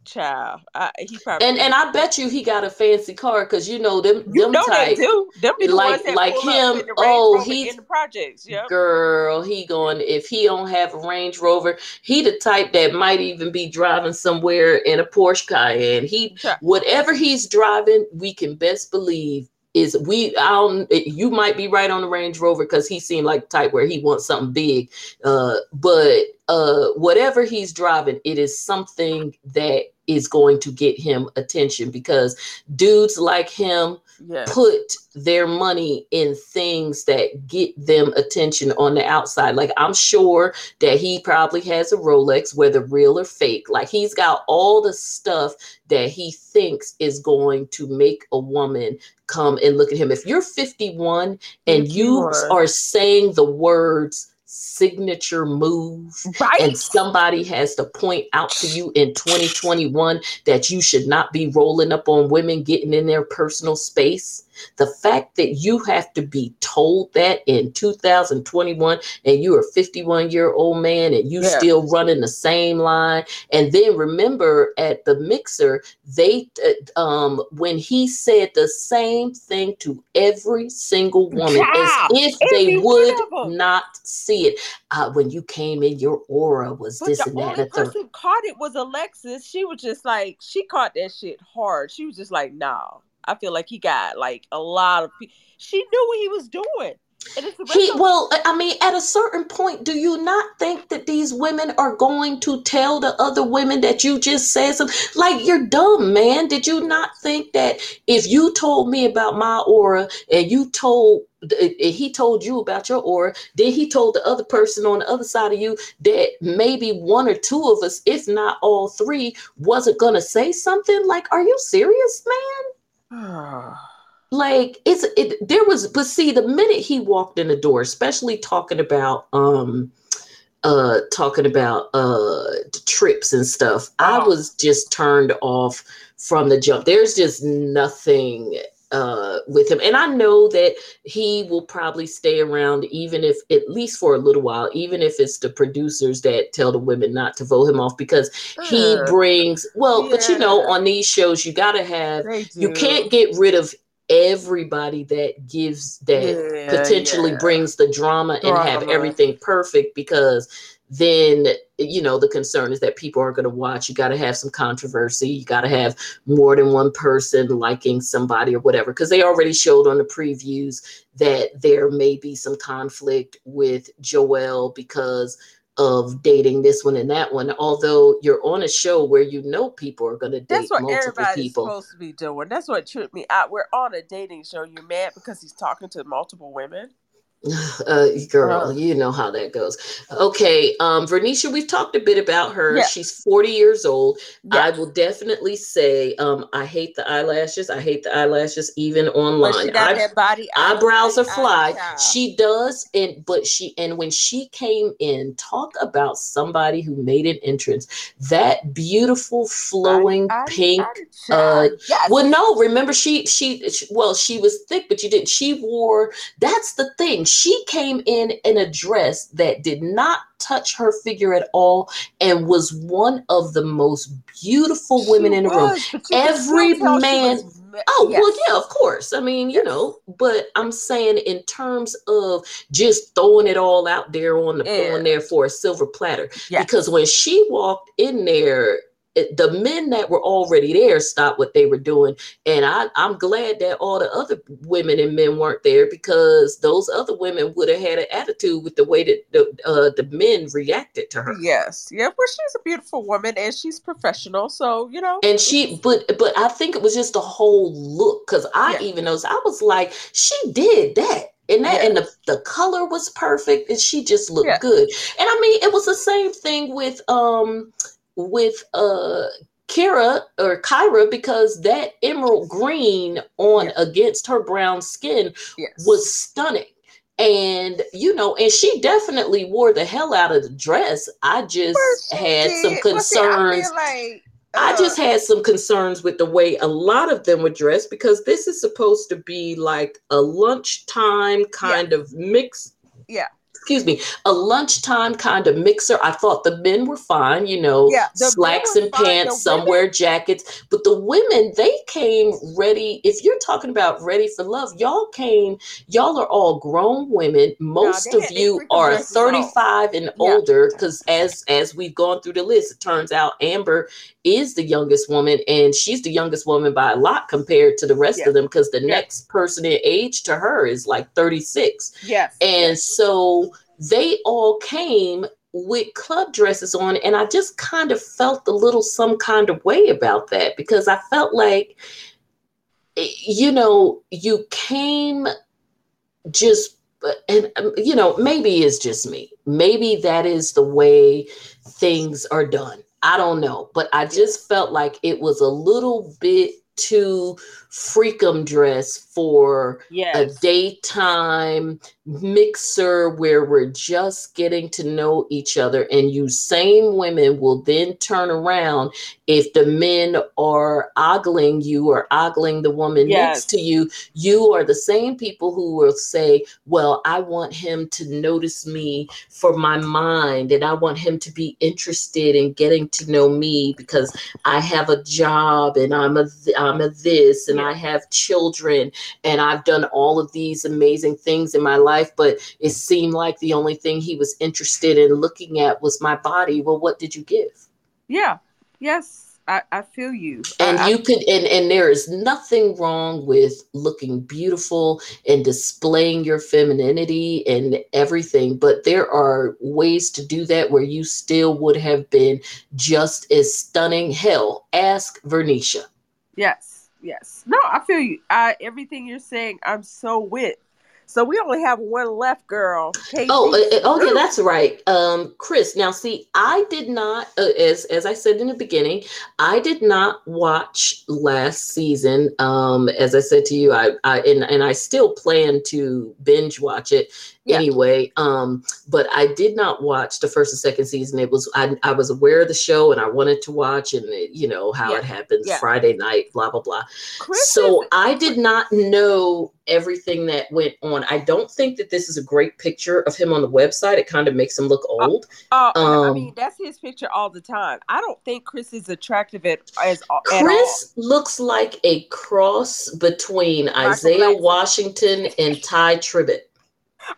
child. I, he probably and and I bet you he got a fancy car because you know them you them know type do. Them be the like like him. Oh, he's in the projects. Yeah, girl, he going if he don't have a Range Rover, he the type that might even be driving somewhere in a Porsche Cayenne. He whatever he's driving, we can best believe is we I don't you might be right on the Range Rover because he seemed like type where he wants something big. Uh, but uh whatever he's driving, it is something that is going to get him attention because dudes like him yes. put their money in things that get them attention on the outside. Like I'm sure that he probably has a Rolex, whether real or fake. Like he's got all the stuff that he thinks is going to make a woman come and look at him. If you're 51 and you are saying the words signature move right? and somebody has to point out to you in 2021 that you should not be rolling up on women getting in their personal space the fact that you have to be told that in 2021 and you're a 51 year old man and you yeah. still running the same line. And then remember at the mixer, they, uh, um, when he said the same thing to every single woman yeah. as if they would not see it. Uh, when you came in, your aura was but this and that. The only person caught it was Alexis. She was just like, she caught that shit hard. She was just like, nah I feel like he got like a lot of. She knew what he was doing. He well, I mean, at a certain point, do you not think that these women are going to tell the other women that you just said something? Like you're dumb, man. Did you not think that if you told me about my aura and you told he told you about your aura, then he told the other person on the other side of you that maybe one or two of us, if not all three, wasn't gonna say something? Like, are you serious, man? like it's it there was but see the minute he walked in the door especially talking about um uh talking about uh trips and stuff oh. i was just turned off from the jump there's just nothing uh with him and i know that he will probably stay around even if at least for a little while even if it's the producers that tell the women not to vote him off because uh, he brings well yeah. but you know on these shows you got to have you can't get rid of everybody that gives that yeah, potentially yeah. brings the drama, drama and have everything perfect because then you know the concern is that people aren't going to watch you got to have some controversy you got to have more than one person liking somebody or whatever because they already showed on the previews that there may be some conflict with joel because of dating this one and that one. Although you're on a show where you know people are going to date That's what multiple everybody's people. supposed to be doing. That's what tripped me out. We're on a dating show. You're mad because he's talking to multiple women. Uh, girl, uh, you know how that goes. Okay, um, Vernisha, we've talked a bit about her. She's 40 years old. I will definitely say, um, I hate the eyelashes. I hate the eyelashes even online. I, body eyebrows are fly. She does, and but she and when she came in, talk about somebody who made an entrance. That beautiful flowing I, pink. uh, yes. Well, no, remember she, she she well she was thick, but you didn't. She wore. That's the thing she came in in a dress that did not touch her figure at all and was one of the most beautiful women in the was, room. Every man. Oh, yes. well, yeah, of course. I mean, you know, but I'm saying in terms of just throwing it all out there on the yeah. on there for a silver platter. Yes. Because when she walked in there, the men that were already there stopped what they were doing. And I, i'm glad that all the other women and men weren't there because those other women would have had an attitude with the way that the, uh, the men reacted to her. Yes. Yeah well she's a beautiful woman and she's professional so you know. And she but but i think it was just the whole look because i yeah. even noticed i was like she did that. And that and the, the color was perfect and she just looked yeah. good. And i mean it was the same thing with um with uh Kira or Kyra because that emerald green on against her brown skin yes. was stunning. And you know, and she definitely wore the hell out of the dress. I just had did. some concerns. See, I, like, uh, I just had some concerns with the way a lot of them were dressed because this is supposed to be like a lunchtime kind yeah. of mix. Yeah excuse me, a lunchtime kind of mixer. I thought the men were fine, you know, yeah, slacks and pants, some wear jackets, but the women, they came ready. If you're talking about ready for love, y'all came, y'all are all grown women. Most no, of you are 35 and yeah. older because as as we've gone through the list, it turns out Amber is the youngest woman and she's the youngest woman by a lot compared to the rest of them because the next person in age to her is like 36 yes and so they all came with club dresses on and i just kind of felt a little some kind of way about that because i felt like eh, you know you came just and um, you know maybe it's just me. Maybe that is the way things are done. I don't know, but I just felt like it was a little bit too freakum dress for yes. a daytime mixer where we're just getting to know each other and you same women will then turn around if the men are ogling you or ogling the woman yes. next to you you are the same people who will say well i want him to notice me for my mind and i want him to be interested in getting to know me because i have a job and i'm a i'm a this and i have children and i've done all of these amazing things in my life but it seemed like the only thing he was interested in looking at was my body. Well, what did you give? Yeah. Yes. I, I feel you. And I, you could and and there is nothing wrong with looking beautiful and displaying your femininity and everything, but there are ways to do that where you still would have been just as stunning. Hell, ask Vernicia. Yes, yes. No, I feel you. I everything you're saying, I'm so with. So we only have one left, girl. Oh, uh, uh, okay, that's right. Um, Chris. Now, see, I did not, uh, as as I said in the beginning, I did not watch last season. Um, as I said to you, I, I and and I still plan to binge watch it yeah. anyway. Um, but I did not watch the first and second season. It was I, I was aware of the show and I wanted to watch and it, you know how yeah. it happens yeah. Friday night, blah blah blah. Chris so I did not know everything that went on. I don't think that this is a great picture of him on the website. It kind of makes him look uh, old. Oh, uh, um, I mean that's his picture all the time. I don't think Chris is attractive at, as Chris looks like a cross between Michael Isaiah Blackson. Washington and Ty Tribbett.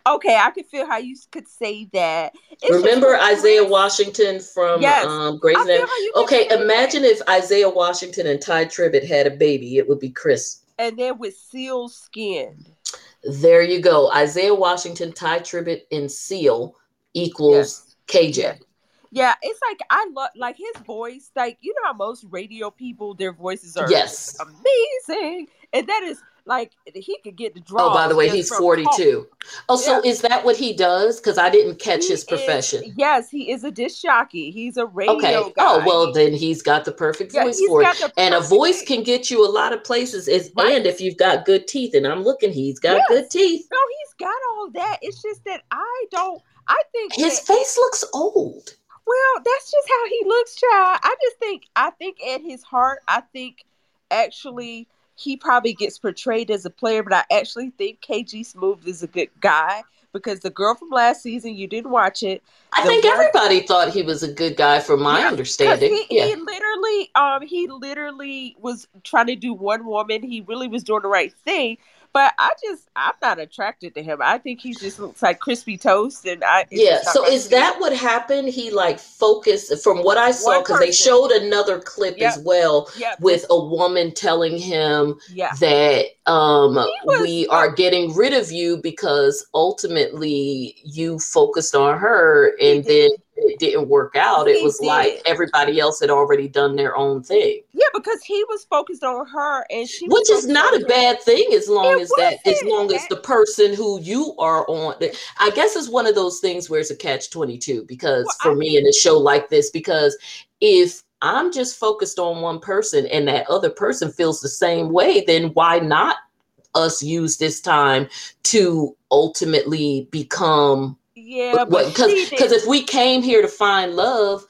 Okay, I could feel how you could say that. It's Remember Isaiah Washington from yes. um, Grey's Anatomy? Okay, imagine that. if Isaiah Washington and Ty Tribbett had a baby. It would be Chris. And then with seal skin. There you go. Isaiah Washington, Ty Tribbett, and Seal equals yes. KJ. Yeah, it's like I love like his voice. Like you know how most radio people, their voices are yes amazing, and that is like he could get the draw. Oh, by the way, he's 42. Oh, so yeah. is that what he does? Because I didn't catch he his profession. Is, yes, he is a disc jockey. He's a radio okay. Guy. Oh, well, then he's got the perfect yeah, voice for it. And a voice can get you a lot of places. Is right. and if you've got good teeth, and I'm looking, he's got yes. good teeth. No, he's got all that. It's just that I don't. I think his that, face looks old. Well, that's just how he looks, child. I just think I think at his heart, I think actually he probably gets portrayed as a player, but I actually think KG Smooth is a good guy because the girl from last season, you didn't watch it. I think everybody thought he was a good guy, from my yeah, understanding. He, yeah. he literally, um, he literally was trying to do one woman. He really was doing the right thing, but I just I'm not attracted to him. I think he just looks like crispy toast, and I yeah. So is that what happened? He like focused from what I saw because they showed another clip yep. as well yep. with a woman telling him yeah. that um was, we are getting rid of you because ultimately you focused on her, and then it didn't work out. It was did. like everybody else had already done their own thing. Yeah, because he was focused on her and she Which is not a bad thing as long it as that as long as the person who you are on I guess it's one of those things where it's a catch 22 because well, for I me mean, in a show like this because if I'm just focused on one person and that other person feels the same way, then why not us use this time to ultimately become yeah, because because if we came here to find love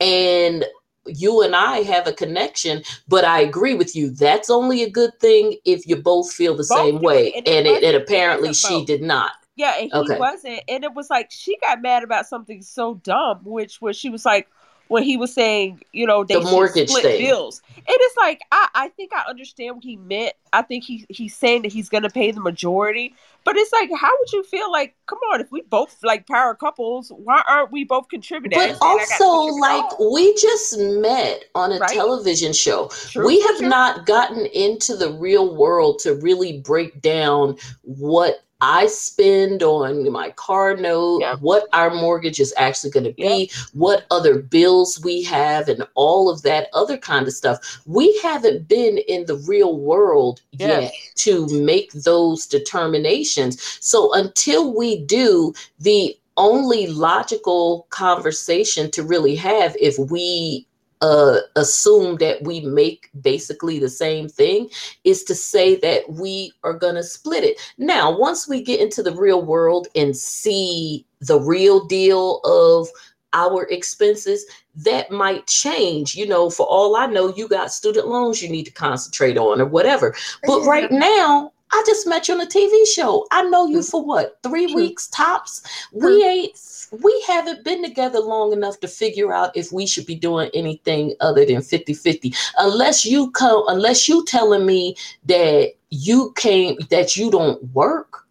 and you and I have a connection, but I agree with you. That's only a good thing if you both feel the both same way. And, and, it, and apparently she did not. Yeah, and he okay. wasn't. And it was like she got mad about something so dumb, which was she was like, when he was saying, you know, they the mortgage split thing. bills. And it's like I, I think I understand what he meant. I think he he's saying that he's gonna pay the majority. But it's like, how would you feel like, come on, if we both like power couples, why aren't we both contributing? But also, like, oh. we just met on a right? television show. True, we have true. not gotten into the real world to really break down what I spend on my car note, yeah. what our mortgage is actually going to be, yeah. what other bills we have, and all of that other kind of stuff. We haven't been in the real world yes. yet to make those determinations. So until we do, the only logical conversation to really have if we uh, assume that we make basically the same thing is to say that we are going to split it. Now, once we get into the real world and see the real deal of our expenses, that might change. You know, for all I know, you got student loans you need to concentrate on or whatever. But right now, I just met you on a TV show. I know you mm-hmm. for what? Three weeks tops. We ain't we haven't been together long enough to figure out if we should be doing anything other than 50-50. Unless you come unless you telling me that you came that you don't work.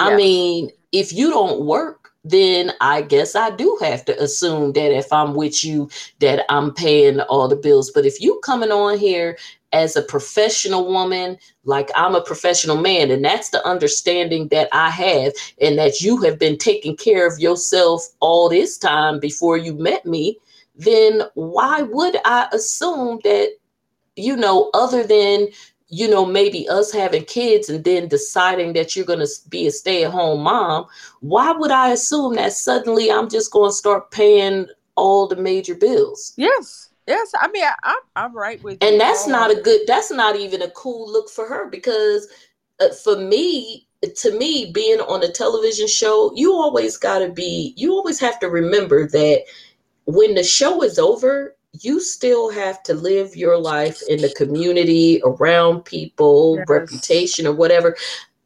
I mean, if you don't work, then I guess I do have to assume that if I'm with you, that I'm paying all the bills. But if you coming on here as a professional woman, like I'm a professional man, and that's the understanding that I have, and that you have been taking care of yourself all this time before you met me, then why would I assume that, you know, other than you know, maybe us having kids and then deciding that you're going to be a stay at home mom, why would I assume that suddenly I'm just going to start paying all the major bills? Yes. Yes. I mean, I, am I'm right with and you. And that's not a good, that's not even a cool look for her because uh, for me, to me, being on a television show, you always got to be, you always have to remember that when the show is over, you still have to live your life in the community around people, yes. reputation, or whatever.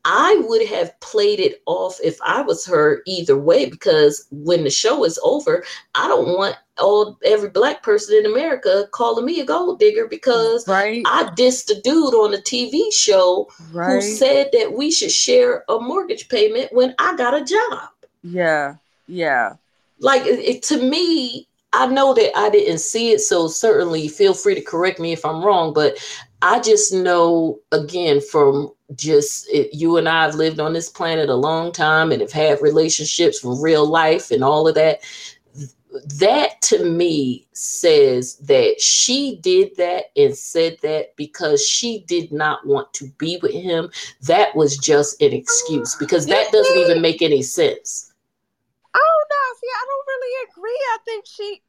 I would have played it off if I was her either way because when the show is over, I don't want all every black person in America calling me a gold digger because right. I dissed a dude on a TV show right. who said that we should share a mortgage payment when I got a job. Yeah, yeah. Like it, to me, I know that I didn't see it, so certainly feel free to correct me if I'm wrong. But I just know, again, from just it, you and I have lived on this planet a long time and have had relationships from real life and all of that. That to me says that she did that and said that because she did not want to be with him. That was just an excuse because that doesn't even make any sense. Oh, I don't. See, I don't really agree. I think she.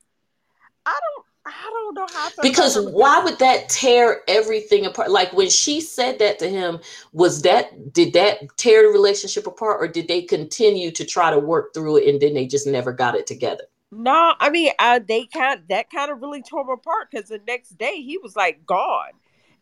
I don't. I don't know how. because why would that tear everything apart? Like when she said that to him, was that did that tear the relationship apart, or did they continue to try to work through it and then they just never got it together? No, I mean, uh, they kind that kind of really tore him apart because the next day he was like gone,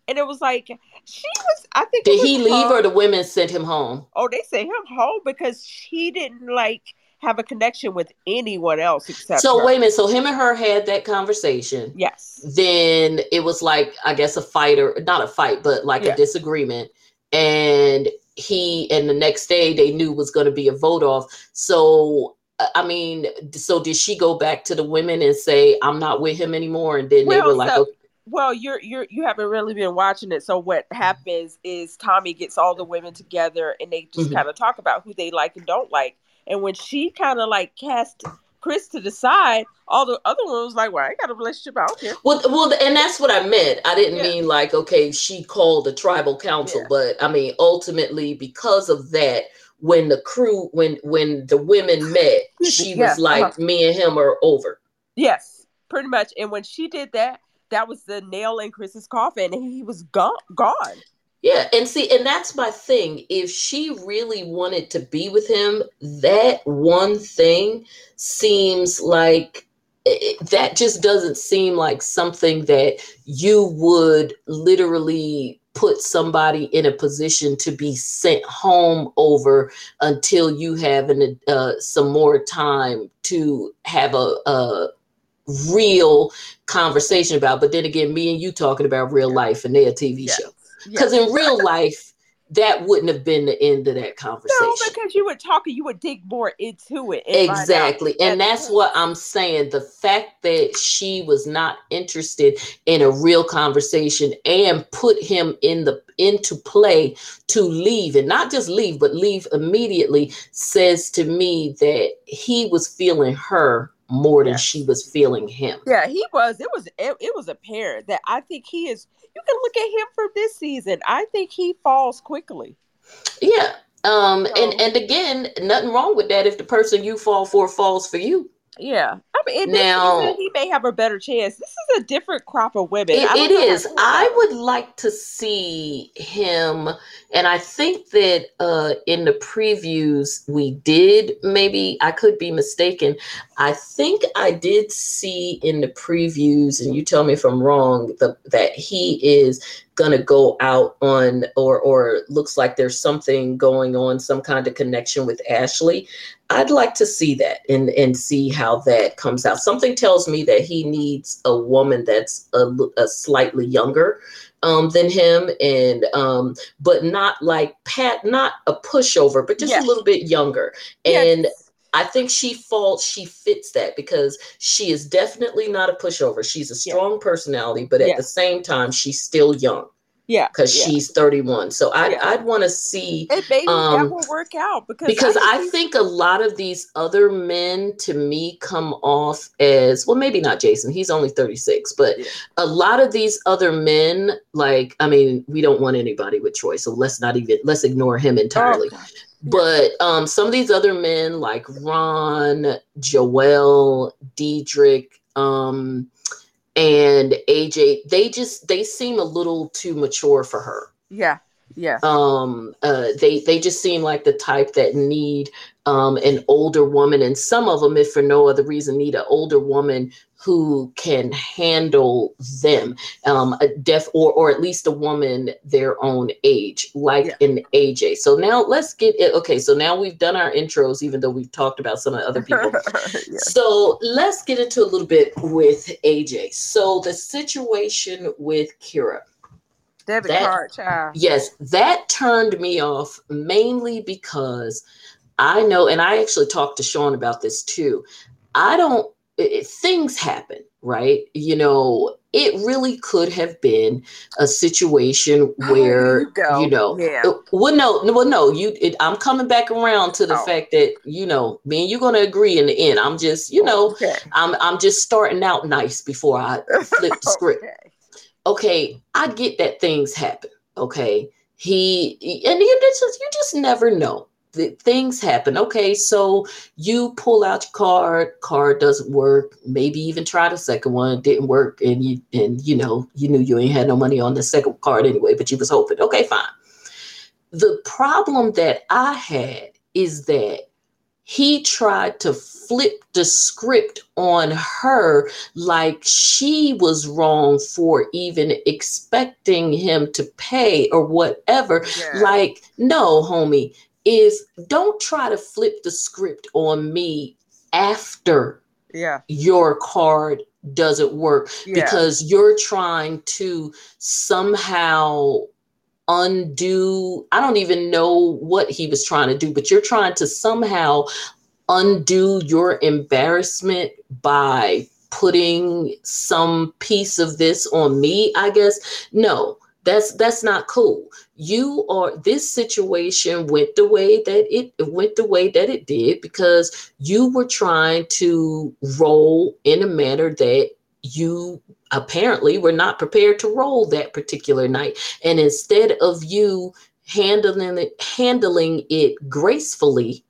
and it was like she was. I think did he leave or the women sent him home? Oh, they sent him home because she didn't like have a connection with anyone else except. So her. wait a minute. So him and her had that conversation. Yes. Then it was like I guess a fight or not a fight, but like yeah. a disagreement, and he and the next day they knew was going to be a vote off. So I mean, so did she go back to the women and say I'm not with him anymore? And then well, they were like, so, okay. Well, you're you're you haven't really been watching it. So what happens is Tommy gets all the women together and they just mm-hmm. kind of talk about who they like and don't like. And when she kind of like cast Chris to the side, all the other ones was like, "Well, I got a relationship. Don't care." Well, well, and that's what I meant. I didn't yeah. mean like, okay, she called the tribal council, yeah. but I mean, ultimately, because of that, when the crew, when when the women met, she was like, uh-huh. "Me and him are over." Yes, pretty much. And when she did that, that was the nail in Chris's coffin, and he was gone. Gone. Yeah, and see, and that's my thing. If she really wanted to be with him, that one thing seems like it, that just doesn't seem like something that you would literally put somebody in a position to be sent home over until you have an, uh, some more time to have a, a real conversation about. But then again, me and you talking about real life and their TV yeah. show. Because yes. in real life, that wouldn't have been the end of that conversation. No, because you would talk and you would dig more into it. Exactly. And that's what I'm saying. The fact that she was not interested in a real conversation and put him in the into play to leave and not just leave, but leave immediately says to me that he was feeling her more than she was feeling him. Yeah, he was. It was it, it was apparent that I think he is you can look at him for this season. I think he falls quickly. Yeah. Um so. and and again, nothing wrong with that if the person you fall for falls for you. Yeah, I mean, now he may have a better chance. This is a different crop of women. it, it is. I would like to see him, and I think that uh, in the previews we did. Maybe I could be mistaken. I think I did see in the previews, and you tell me if I'm wrong. The, that he is going to go out on or or looks like there's something going on some kind of connection with Ashley I'd like to see that and and see how that comes out. Something tells me that he needs a woman that's a, a slightly younger um, than him and um, but not like pat not a pushover but just yes. a little bit younger. And yes I think she falls, she fits that because she is definitely not a pushover. She's a strong yeah. personality, but at yeah. the same time, she's still young. Yeah, because yeah. she's 31. So I'd. I'd want to see. And maybe um, that will work out because because I, I think a lot of these other men to me come off as well. Maybe not Jason. He's only 36, but a lot of these other men, like I mean, we don't want anybody with Troy, so let's not even let's ignore him entirely. Oh, but um, some of these other men, like Ron, Joel, Diedrich, um, and AJ, they just they seem a little too mature for her. Yeah. Yeah. Um uh they they just seem like the type that need um an older woman and some of them if for no other reason need an older woman who can handle them um a deaf or or at least a woman their own age like yeah. an aj so now let's get it okay so now we've done our intros even though we've talked about some of the other people yeah. so let's get into a little bit with aj so the situation with kira debit that, card child yes that turned me off mainly because i know and i actually talked to sean about this too i don't it, things happen, right? You know, it really could have been a situation where you, you, know yeah. Uh, well no well no you it, i'm coming back around to the oh. fact that you know me and you're going to agree in the end i'm just you know okay. i'm i'm just starting out nice before i flip the script okay. Okay i get that things happen okay he and you just you just never know that things happen. Okay, so you pull out your card, card doesn't work. Maybe even try the second one, didn't work, and you and you know you knew you ain't had no money on the second card anyway, but you was hoping. Okay, fine. The problem that I had is that he tried to flip the script on her like she was wrong for even expecting him to pay or whatever. Yeah. Like, no, homie, is don't try to flip the script on me after yeah your card doesn't work yeah. because you're trying to somehow undo I don't even know what he was trying to do but you're trying to somehow undo your embarrassment by putting some piece of this on me I guess? No that's that's not cool. You are this situation went the way that it, it went the way that it did because you were trying to roll in a manner that you apparently were not prepared to roll that particular night. And instead of you handling it handling it gracefully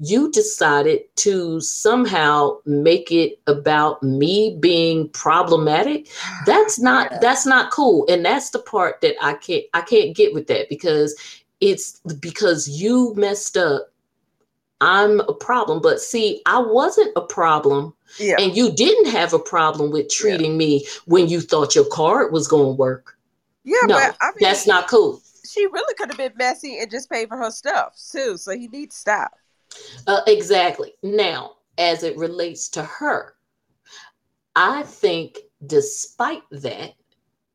you decided to somehow make it about me being problematic? That's not yeah. that's not cool. And that's the part that i can't i can't get with that because it's because you messed up. I'm a problem. But see i wasn't a problem. Yeah. and you didn't have a problem with treating yeah. me when you thought your card was going to work. Yeah no but, I mean, that's not cool. she really could have been messy and just paid for her stuff too. So he needs to stop uh, exactly. Now, as it relates to her, I think despite that,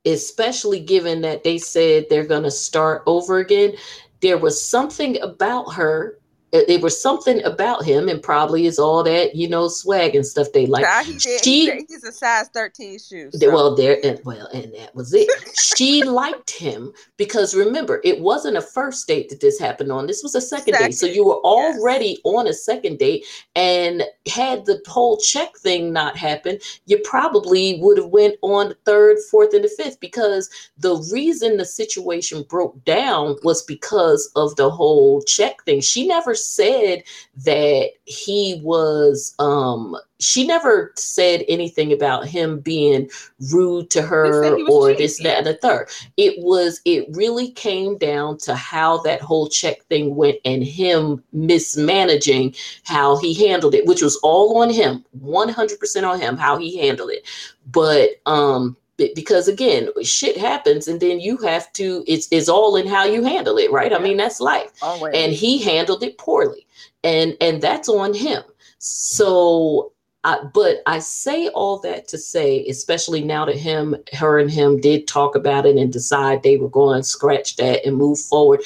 especially given that they said they're going to start over again, there was something about her it was something about him, and probably is all that you know swag and stuff they like. He did. She, he's a size thirteen shoe. So. Well, there and well, and that was it. she liked him because remember, it wasn't a first date that this happened on. This was a second, second. date, so you were already yes. on a second date, and had the whole check thing not happened, you probably would have went on the third, fourth, and the fifth because the reason the situation broke down was because of the whole check thing. She never said that he was um she never said anything about him being rude to her or this, that, and the third. It was, it really came down to how that whole check thing went and him mismanaging how he handled it, which was all on him, 100% on him, how he handled it. But, um, because again shit happens and then you have to it's, it's all in how you handle it right i mean that's life Always. and he handled it poorly and and that's on him so I, but I say all that to say, especially now that him, her, and him did talk about it and decide they were going to scratch that and move forward.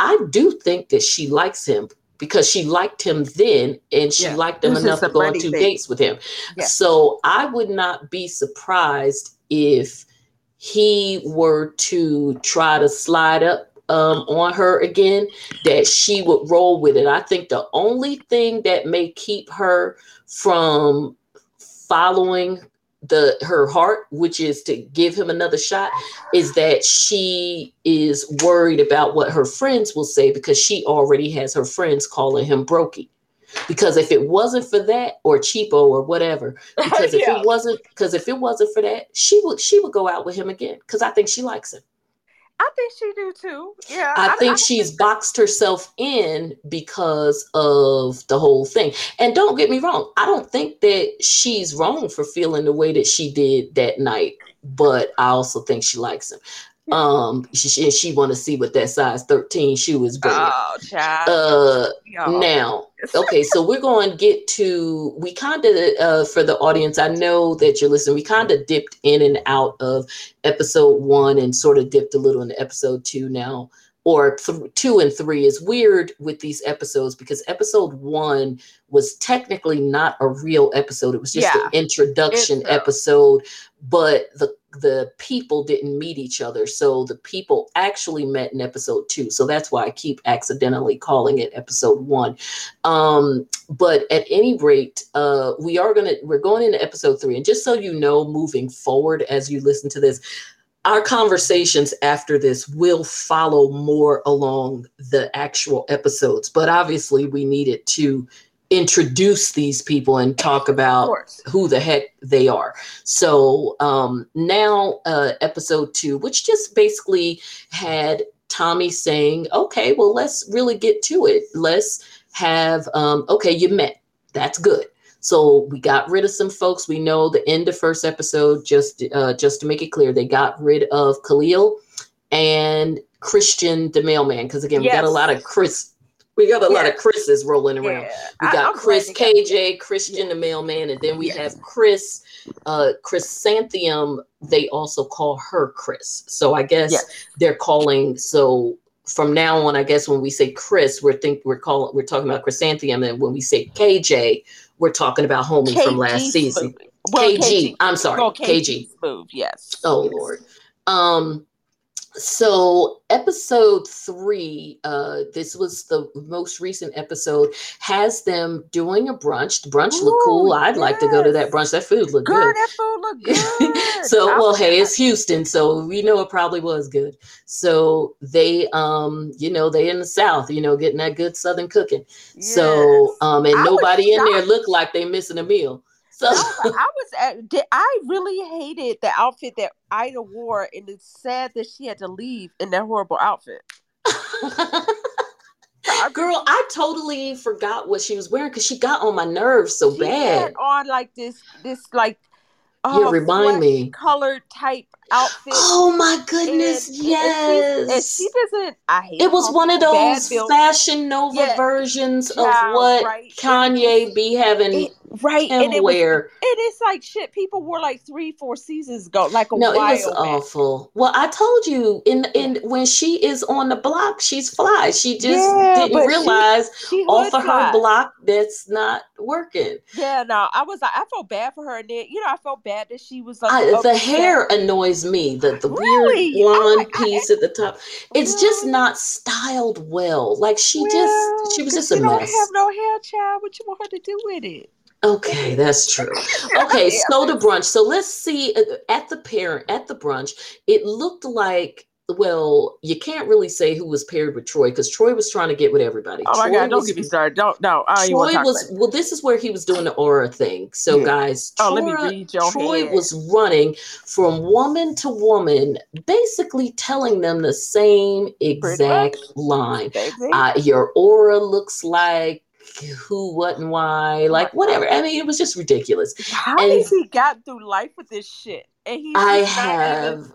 I do think that she likes him because she liked him then and she Yeah. liked him was enough to go on two thing. dates with him. Yeah. So I would not be surprised if he were to try to slide up um, on her again, that she would roll with it. I think the only thing that may keep her from following the her heart, which is to give him another shot, is that she is worried about what her friends will say because she already has her friends calling him brokey. Because if it wasn't for that or cheapo or whatever, because if Yeah. it wasn't because if it wasn't for that, she would she would go out with him again because I think she likes him. I think she do too. Yeah. I think don't she's think- boxed herself in because of the whole thing. And don't get me wrong, I don't think that she's wrong for feeling the way that she did that night, but I also think she likes him. Um, she she, she want to see what that size 13 shoe is bringing. Oh, child. Uh, Y'all. now, okay, so we're going to get to we kind of uh, for the audience. I know that you're listening. We kind of dipped in and out of episode one and sort of dipped a little into episode two now, or th- two and three is weird with these episodes because episode one was technically not a real episode. It was just Yeah. an introduction Intro. episode, but the the people didn't meet each other. So the people actually met in episode two. So that's why I keep accidentally calling it episode one. Um, but at any rate, uh, we are gonna we're going into episode three. And just so you know, moving forward as you listen to this, our conversations after this will follow more along the actual episodes. But obviously we needed to introduce these people and talk about who the heck they are. So um, now, uh, episode two, which just basically had Tommy saying, okay, well, let's really get to it. Let's have, um, okay, you met. That's good. So we got rid of some folks. We know the end of first episode, just uh, just to make it clear, they got rid of Khalil and Christian the mailman. Because again, we got a lot of Chris. We got a lot of Yes. Chris's rolling around. Yeah. We got I'm Chris KJ, Christian the mailman, and then we Yes. have Chris, uh, Chrysanthemum. They also call her Chris. So I guess Yes. they're calling. So from now on, I guess when we say Chris, we're think we're calling we're talking about Chrysanthemum, and when we say KJ, we're talking about homie from last season. Well, KG. I'm sorry, Well, KG. Smooth, yes. Oh Yes. Lord. Um so episode three, uh this was the most recent episode, has them doing a brunch. The brunch Ooh, cool. I'd like to go to that brunch. That food looked Girl, good. that food look good. so I well hey it's houston so we know it probably was good so they um you know they in the south you know getting that good southern cooking so um and I nobody in there looked like they missing a meal so I was at. Did, I really hated the outfit that Ida wore, and it's sad that she had to leave in that horrible outfit. Girl i totally forgot what she was wearing because she got on my nerves so she bad had on like this, this like, oh, Yeah, uh, remind me. colored type outfit. oh my goodness and, yes and she, and she doesn't. I hate. it was one of those fashion nova Yeah, versions of what right. kanye be having It- right, him and it was. wear And it's like shit. People wore like three, four seasons ago, like a No, it was back. awful. Well, I told you in in when she is on the block, she's fly. She just Yeah, didn't but she- realize She off of fly. her block that's not working. Yeah, no, I was like, I felt bad for her, and then you know, I felt bad that she was like, I, the hair annoys me. The the Really? weird blonde I'm like, I- piece at the top. It's just not styled well. Like she Well, just she was just a don't mess. have no hair, child. What you want her to do with it? Okay, that's true. Okay, so the brunch. So let's see uh, at the parent at the brunch. It looked like well, you can't really say who was paired with Troy because Troy was trying to get with everybody. Oh my god, don't was, get me started. Don't no, I don't even want Troy was well. This is where he was doing the aura thing. So Yeah. guys, Oh, let me Troy- read your Troy head. was running from woman to woman, basically telling them the same exact line. Uh, your aura looks like who, what, and why, like whatever. I mean, it was just ridiculous. How and- has he got through life with this shit? And he's I even- have.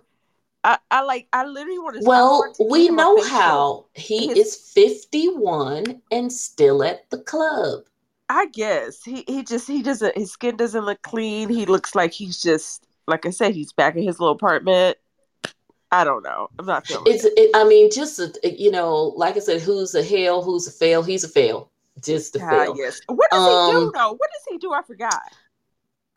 I, I like. I literally want to. Well, we know how he His- is 51 and still at the club. I guess he he just he doesn't. His skin doesn't look clean. He looks like he's just like I said. He's back in his little apartment. I don't know. I'm not feeling It's, it. it, I mean, just, a, you know, like I said, who's a hail, who's a fail, he's a fail. just a Ah, fail. yes. What does he do Um, though? What does he do? I forgot.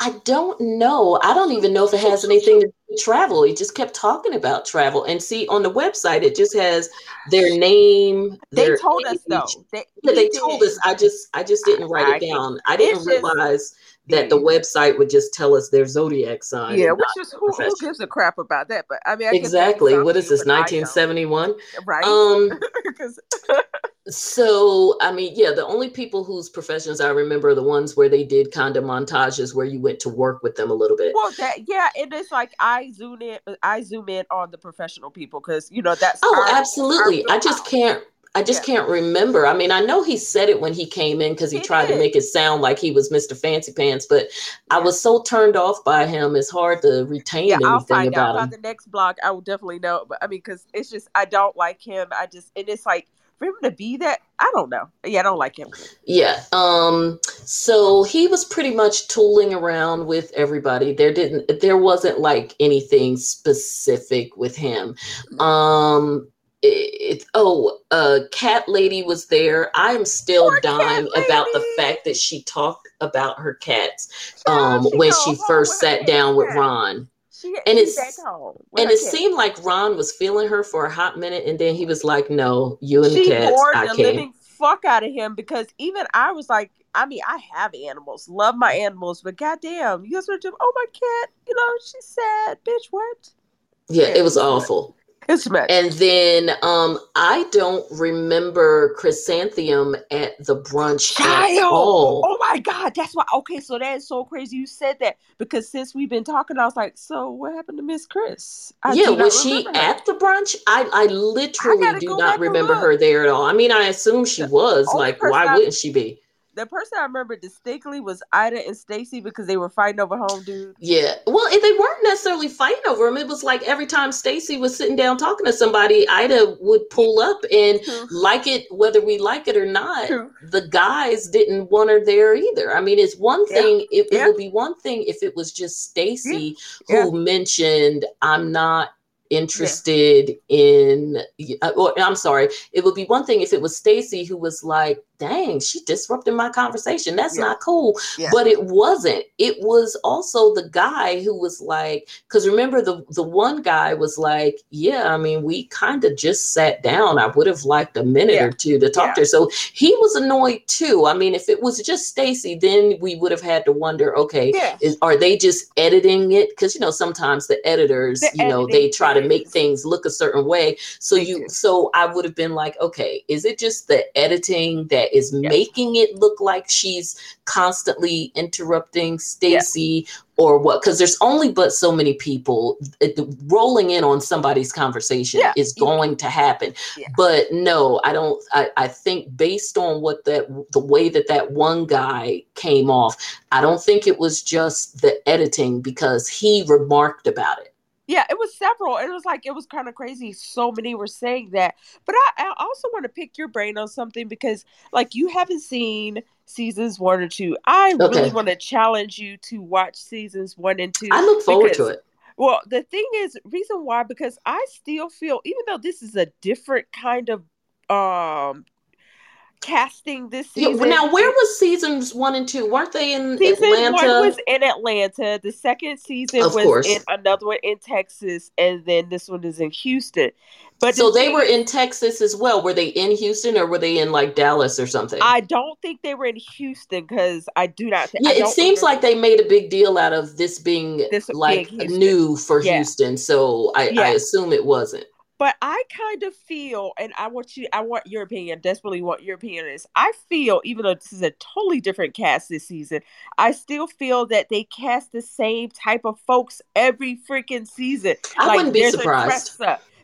I don't know. I don't even know if it has anything to do with travel. He just kept talking about travel. And see, on the website, it just has their name. They their told us age. though. They, Yeah, they told us. I just, I just didn't write I it down. I didn't realize that the website would just tell us their zodiac sign. Yeah, which is who, who gives a crap about that? But I mean, I exactly. What is this? I don't. 1971. Right? Um. So, I mean, yeah, the only people whose professions I remember are the ones where they did kind of montages where you went to work with them a little bit. well, that yeah, and it's like I zoom in, I zoom in on the professional people because you know that's Oh, our- absolutely. our I just can't. I just can't remember. I mean, I know he said it when he came in because he, He tried to make it sound like he was Mr. Fancy Pants, but I was so turned off by him. It's hard to retain Yeah, I'll find out about by the next blog. I will definitely know. But I mean, because it's just I don't like him. I just and it's like for him to be that. I don't know. Yeah, I don't like him. Yeah. Um, so he was pretty much tooling around with everybody. There didn't there wasn't like anything specific with him. Um it, oh, uh cat lady was there. I am still Poor dying about the fact that she talked about her cats Child, um she when she first sat down with. Ron. She And it's- back home. with And it cat. seemed like Ron was feeling her for a hot minute and then he was like, No, you and the she cats, bored I the can't. living fuck out of him because even I was like, I mean, I have animals, love my animals, but goddamn, you guys are just, oh my cat, you know, she's sad, bitch. What? Yeah, it was it's awful. And then um I don't remember Chrysanthemum at the brunch at Child! all. Oh my god, that's why. Okay, so that is so crazy you said that because since we've been talking, I was like, so what happened to Miss Chris? I yeah, was she her. at the brunch? I I literally gotta do not remember her there at all. I mean, I assume she was. Like, why I- wouldn't she be? The person I remember distinctly was Ida and Stacy because they were fighting over home dude. Yeah. Well, they weren't necessarily fighting over him. It was like every time Stacy was sitting down talking to somebody, Ida would pull up and True. like it, whether we like it or not. True. the guys didn't want her there either. I mean, it's one thing. It, it Yeah. would be one thing if it was just Stacy Yeah. who mentioned, "I'm not interested in." uh, Or I'm sorry. It would be one thing if it was Stacy who was like, "Dang, she disrupted my conversation. That's Yeah. not cool." Yeah. But it wasn't. It was also the guy who was like, because remember the the one guy was like, "Yeah, I mean, we kind of just sat down. I would have liked a minute Yeah. or two to talk to her." So he was annoyed too. I mean, if it was just Stacy, then we would have had to wonder, okay, Yeah. is, are they just editing it? Because you know, sometimes the editors, The you know, they try to make things look a certain way. So They you, do. so I would have been like, okay, is it just the editing that is making it look like she's constantly interrupting Stacy? Or what? Because there's only but so many people. Uh, it, rolling in on somebody's conversation Yeah. is going to happen. Yeah. But no, I don't. I, I think based on what that the way that that one guy came off, I don't think it was just the editing because he remarked about it. Yeah, it was several. It was like it was kind of crazy. So many were saying that. But I, I also want to pick your brain on something because, like, you haven't seen seasons one or two. I Okay. really want to challenge you to watch seasons one and two. I look forward to it. Well, the thing is, reason why because I still feel, even though this is a different kind of um casting this Yeah, season. now, where was seasons one and two? Weren't they in Season Atlanta? one was in Atlanta. The second season Of was course. in another one in Texas, and then this one is in Houston. But so the they were in Texas as well. Were they in Houston or were they in like Dallas or something? I don't think they were in Houston because I do not think. yeah, it seems remember- like they made a big deal out of this being This like being new for Yeah. Houston. So I, I assume it wasn't. But I kind of feel, and I want you, I want your opinion. Desperately want your opinion on this. I feel, even though this is a totally different cast this season, I still feel that they cast the same type of folks every freaking season. I wouldn't be surprised.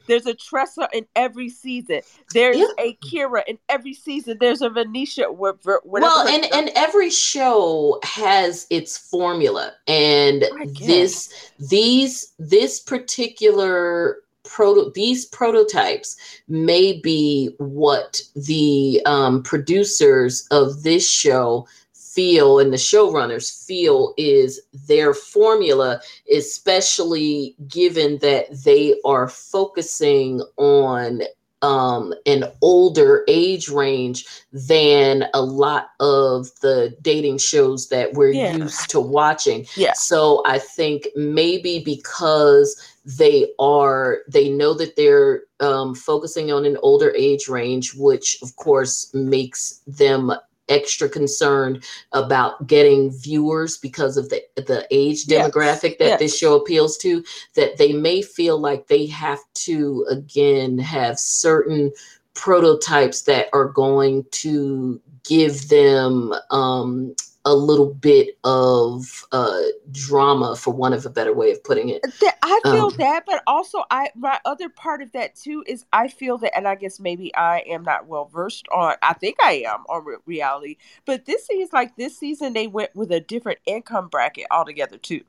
There's a Tressa in every season. There's Yeah. a Kira in every season. There's a Venetia. wh- wh- whatever well and and every show has its formula and this these this particular proto these prototypes may be what the um, producers of this show feel and the showrunners feel is their formula especially given that they are focusing on um, an older age range than a lot of the dating shows that we're Yeah. used to watching. Yeah. So I think maybe because they are, they know that they're um, focusing on an older age range, which of course makes them extra concerned about getting viewers because of the the age Yes. demographic that this show appeals to that they may feel like they have to again have certain prototypes that are going to give them um, a little bit of uh, drama, for one of a better way of putting it. I feel Um, that, but also I my other part of that too is I feel that, and I guess maybe I am not well versed on. I think I am on re- reality, but this seems like this season they went with a different income bracket altogether too.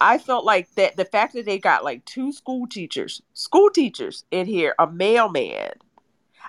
I felt like that the fact that they got like two school teachers, school teachers in here, a mailman.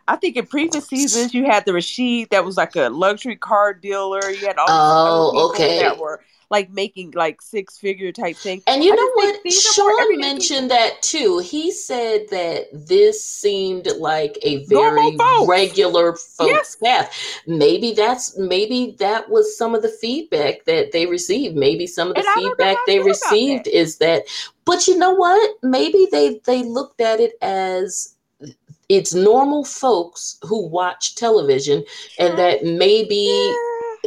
I think in previous seasons you had the Rashid that was like a luxury car dealer. You had all Oh, people okay. that were like making like six figure type thing. And you I know what? these are more Sean mentioned that too. He said that this seemed like a very folks. regular folks Yes. path. Maybe that's maybe that was some of the feedback that they received. Maybe some of the And I don't know feedback they received that. is that but you know what? Maybe they they looked at it as it's normal folks who watch television and that maybe.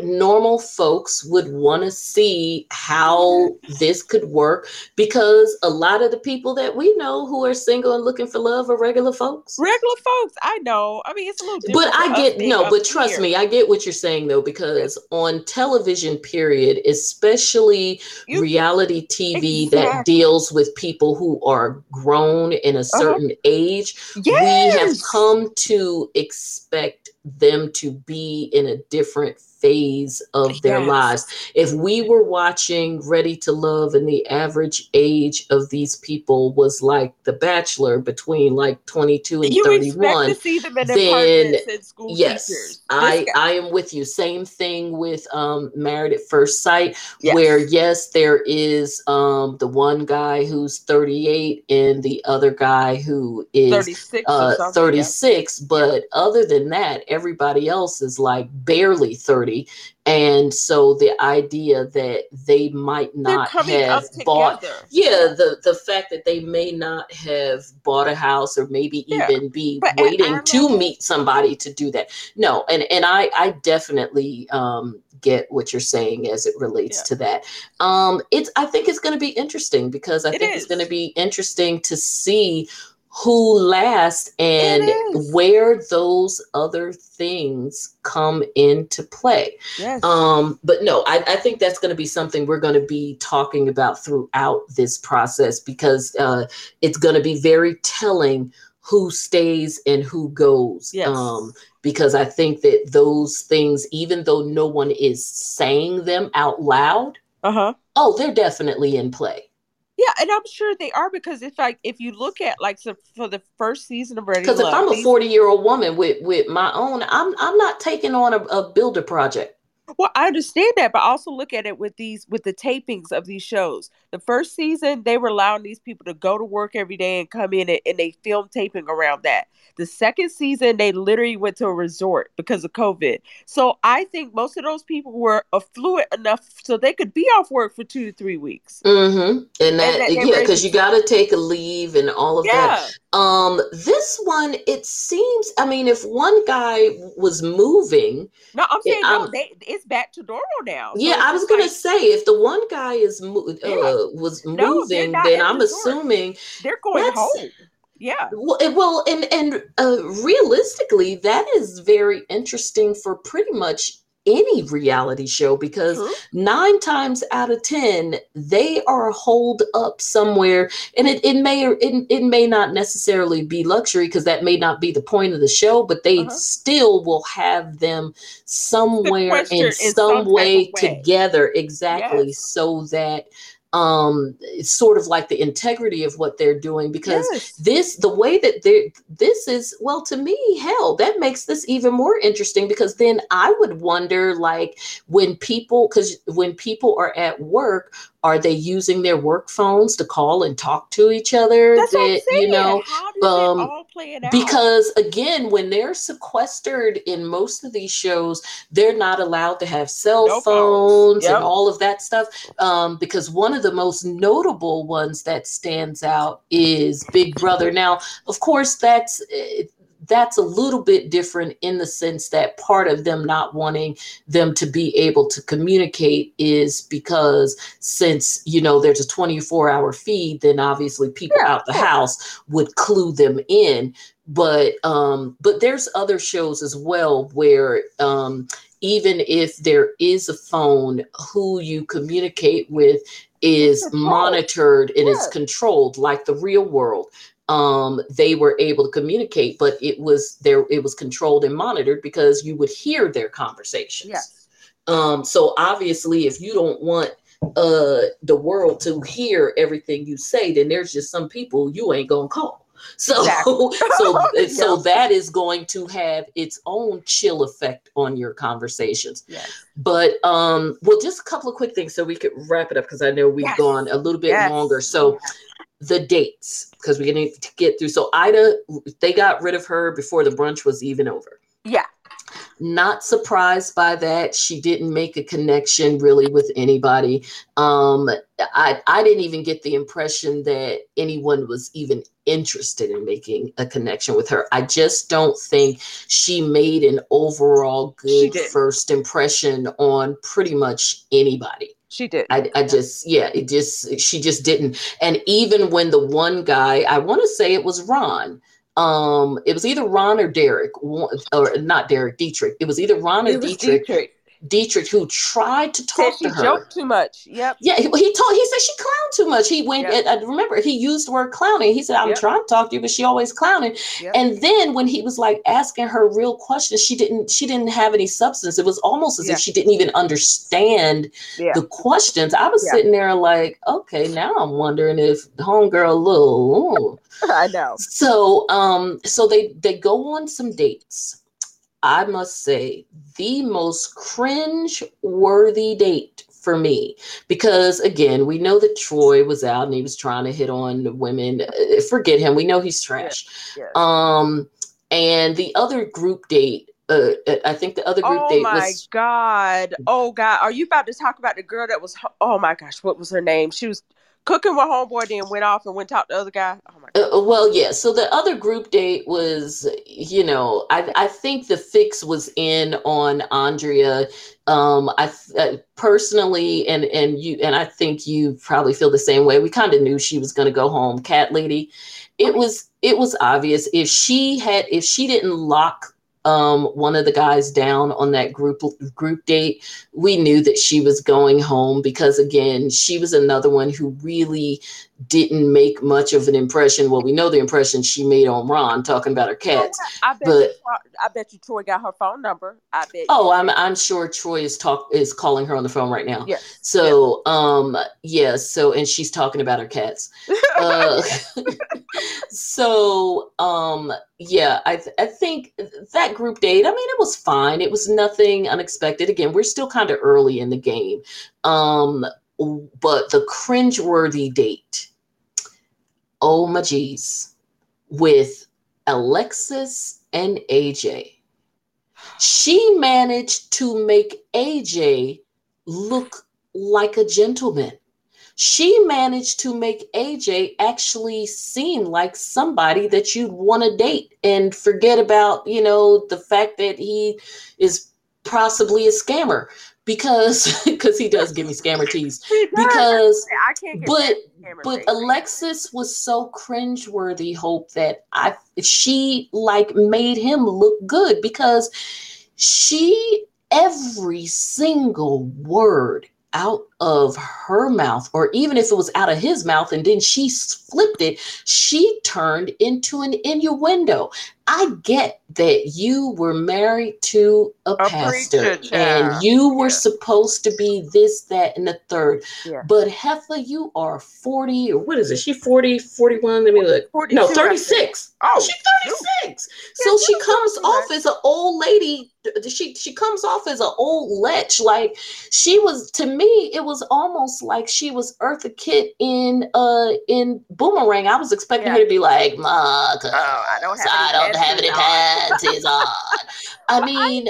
Normal folks would want to see how this could work because a lot of the people that we know who are single and looking for love are regular folks. Regular folks, I know. I mean, it's a little But I get no, but trust here. me, I get what you're saying though, because on television, period, especially You- reality TV that deals with people who are grown in a certain age, we have Uh-huh. Come to expect them to be in a different phase of their Yes. lives. If we were watching Ready to Love and the average age of these people was like The Bachelor between like 22 and You 31, to see them in then yes, teachers. I I am with you. Same thing with um Married at First Sight Yes. where yes there is um the one guy who's 38 and the other guy who is 36 or uh, something. 36 but other than that everybody else is like barely 30 and so the idea that they might not have bought yeah the the fact that they may not have bought a house or maybe Yeah. even be But waiting to level- meet somebody to do that. No and and i i definitely um get what you're saying as it relates Yeah. to that. Um it's i think it's going to be interesting because i It think it's going to be interesting to see who lasts and where those other things come into play Yes. um, but no, I, I think that's going to be something we're going to be talking about throughout this process because uh, it's going to be very telling who stays and who goes. Yes. Um, because I think that those things, even though no one is saying them out loud, uh huh. oh, they're definitely in play. Yeah, and I'm sure they are because if like if you look at like so for the first season of Ready Because if I'm a 40 year old woman with with my own, I'm I'm not taking on a, a builder project. Well, I understand that, but also look at it with these with the tapings of these shows. The first season, they were allowing these people to go to work every day and come in and, and they film taping around that. The second season, they literally went to a resort because of COVID. So I think most of those people were affluent enough so they could be off work for two to three weeks. Mm-hmm. And that, that yeah, because you got to take a leave and all of that. Um, this one, it seems. I mean, if one guy was moving, no, I'm saying no, um, they it's back to normal now. So yeah, I was gonna like, say if the one guy is mo- uh, was moving, not then I'm resort. assuming they're going home. Yeah, well, eh, well, and and uh, realistically, that is very interesting for pretty much any reality show because true. nine times out of ten they are holed up somewhere and it, it may or it, it may not necessarily be luxury because that may not be the point of the show but they Uh-huh. still will have them somewhere in some some way, way. together exactly Yes. so that um it's sort of like the integrity of what they're doing because Yes. this the way that they this is well to me hell that makes this even more interesting because then i would wonder like when people because when people are at work are they using their work phones to call and talk to each other That's that you know um, it all play it out? because again when they're sequestered in most of these shows they're not allowed to have cell No phones. phones Yep. and all of that stuff um, because one of the most notable ones that stands out is big brother now of course that's eh, that's a little bit different in the sense that part of them not wanting them to be able to communicate is because since you know there's a 24 hour feed then obviously people Yeah, out the house would clue them in. But um but there's other shows as well where um even if there is a phone who you communicate with is monitored and Yeah. controlled like the real world um they were able to communicate but it was there it was controlled and monitored because you would hear their conversations yes. um so obviously if you don't want uh the world to hear everything you say then there's just some people you ain't gonna call so Exactly. so so that is going to have its own chill effect on your conversations Yes. but um well just a couple of quick things so we could wrap it up because i know we've Yes. gone a little bit Yes. longer so the dates because we're need to get through. So ida they got rid of her before the brunch was even over. Yeah. not surprised by that. She didn't make a connection really with anybody. Um i i didn't even get the impression that anyone was even interested in making a connection with her. I just don't think she made an overall good first impression on pretty much anybody She did. I, I just yeah it just she just didn't and even when the one guy i want to say it was ron um it was either ron or derek or not derek dietrich it was either ron or dietrich Dietrich. Dietrich who tried to talk to her joked too much. Yep. yeah, he, he told he said she clowned too much. He went. Yep. I remember he used the word clowning. He said, "I'm Yep. trying to talk to you, but she always clowning." Yep. And then when he was like asking her real questions, she didn't. She didn't have any substance. It was almost as if she didn't even understand the questions. I was sitting there like, okay, now I'm wondering if homegirl ooh. I know. So, um, so they they go on some dates. I must say, the most cringe worthy date for me, because again, we know that Troy was out and he was trying to hit on the women. Uh, Forget him. We know he's trash. Yes. Um, and the other group date, uh, I think the other group Oh date was. Oh my god! Oh god! Are you about to talk about the girl that was? Oh my gosh! What was her name? She was cooking with homeboy, then went off and went talk to the other guy. Oh my god! Uh, well, yeah. So the other group date was, you know, I I think the fix was in on Andrea. Um, I uh, personally, and and you, and I think you probably feel the same way. We kind of knew she was going to go home, cat lady. It was it was obvious if she had if she didn't lock um one of the guys down on that group group date we knew that she was going home because again she was another one who really didn't make much of an impression. Well, we know the impression she made on Ron talking about her cats. I bet. but- you, I bet you Troy got her phone number. I bet. Oh, I'm I'm sure Troy is talk is calling her on the phone right now. Yeah. So, um, yeah, so and she's talking about her cats. Uh, so, um, yeah, I th- I think that group date. I mean, it was fine. It was nothing unexpected. Again, we're still kind of early in the game. Um, but the cringeworthy date. Oh my geez, with Alexis and AJ. She managed to make AJ look like a gentleman. She managed to make AJ actually seem like somebody that you'd want to date and forget about, you know, the fact that he is possibly a scammer because because he does give me scammer tease because I can't get but but. Alexis was so cringeworthy, Hope, that I she like made him look good because she every single word out of her mouth, or even if it was out of his mouth, and then she flipped it, she turned into an innuendo. I get that you were married to a, A pastor preacher, and you were supposed to be this, that, and the third. Yeah. But Heffa, you are 40, or what is it? She 40, 41? Let me look. 42, No, 36. Oh, She's 36. So Yeah, she she comes off as an old lady. She she comes off as an old lech. Like she was to me, it was almost like she was Eartha Kitt in uh in Boomerang. I was expecting Yeah. her to be like, Marcus, Oh, I don't have I any don't have any panties panties on. I mean,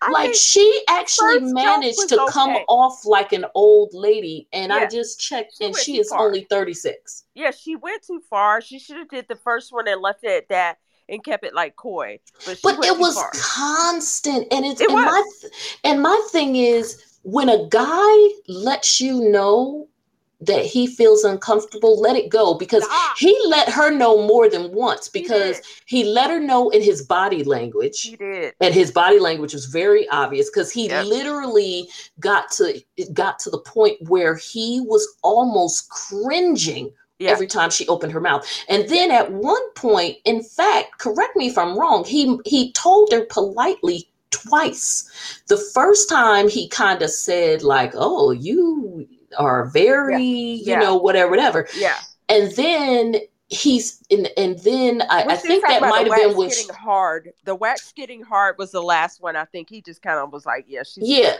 I like she actually managed to come off like an old lady, and I just checked, She and she is far. only thirty six. yeah, she went too far. She should have did the first one and left it at that and kept it like coy. But, But it was far. constant, and it's It and my was. and my thing is when a guy lets you know that he feels uncomfortable, let it go because Stop. he let her know more than once because did. he let her know in his body language. He did. and his body language was very obvious because he Yep. literally got to got to the point where he was almost cringing Yeah. every time she opened her mouth and then at one point in fact correct me if i'm wrong he he told her politely twice the first time he kind of said like oh you are very you Yeah. know whatever whatever Yeah. and then he's and, and then i, I think that might have been when getting hard. The wax getting hard was the last one. I think he just kind of was like, "Yeah, she's Yeah.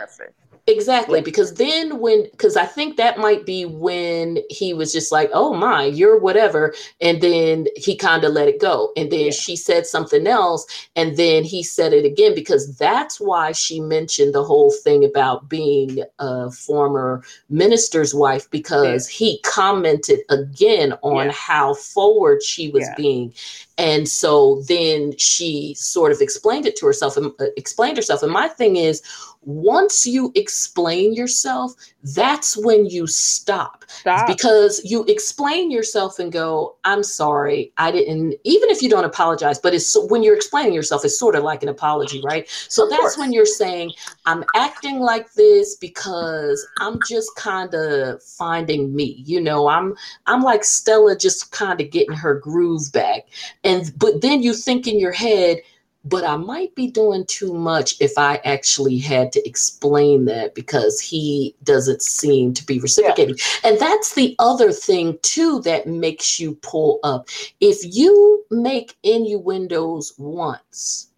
Exactly, Yeah. because then when because I think that might be when he was just like, "Oh my, you're whatever," and then he kind of let it go, and then Yeah. she said something else, and then he said it again because that's why she mentioned the whole thing about being a former minister's wife because he commented again on Yeah. how forward she was Yeah. being, and so then she sort of explained it to herself and uh, explained herself, and my thing is once you explain yourself, that's when you stop Stop. because you explain yourself and go, I'm sorry, I didn't, even if you don't apologize, but it's when you're explaining yourself, it's sort of like an apology, right? So Of that's course. when you're saying, I'm acting like this because I'm just kind of finding me, you know, I'm, I'm like Stella just kind of getting her groove back. And, but then you think in your head, but I might be doing too much if I actually had to explain that because he doesn't seem to be reciprocating. And that's the other thing, too, that makes you pull up. If you make innuendos once,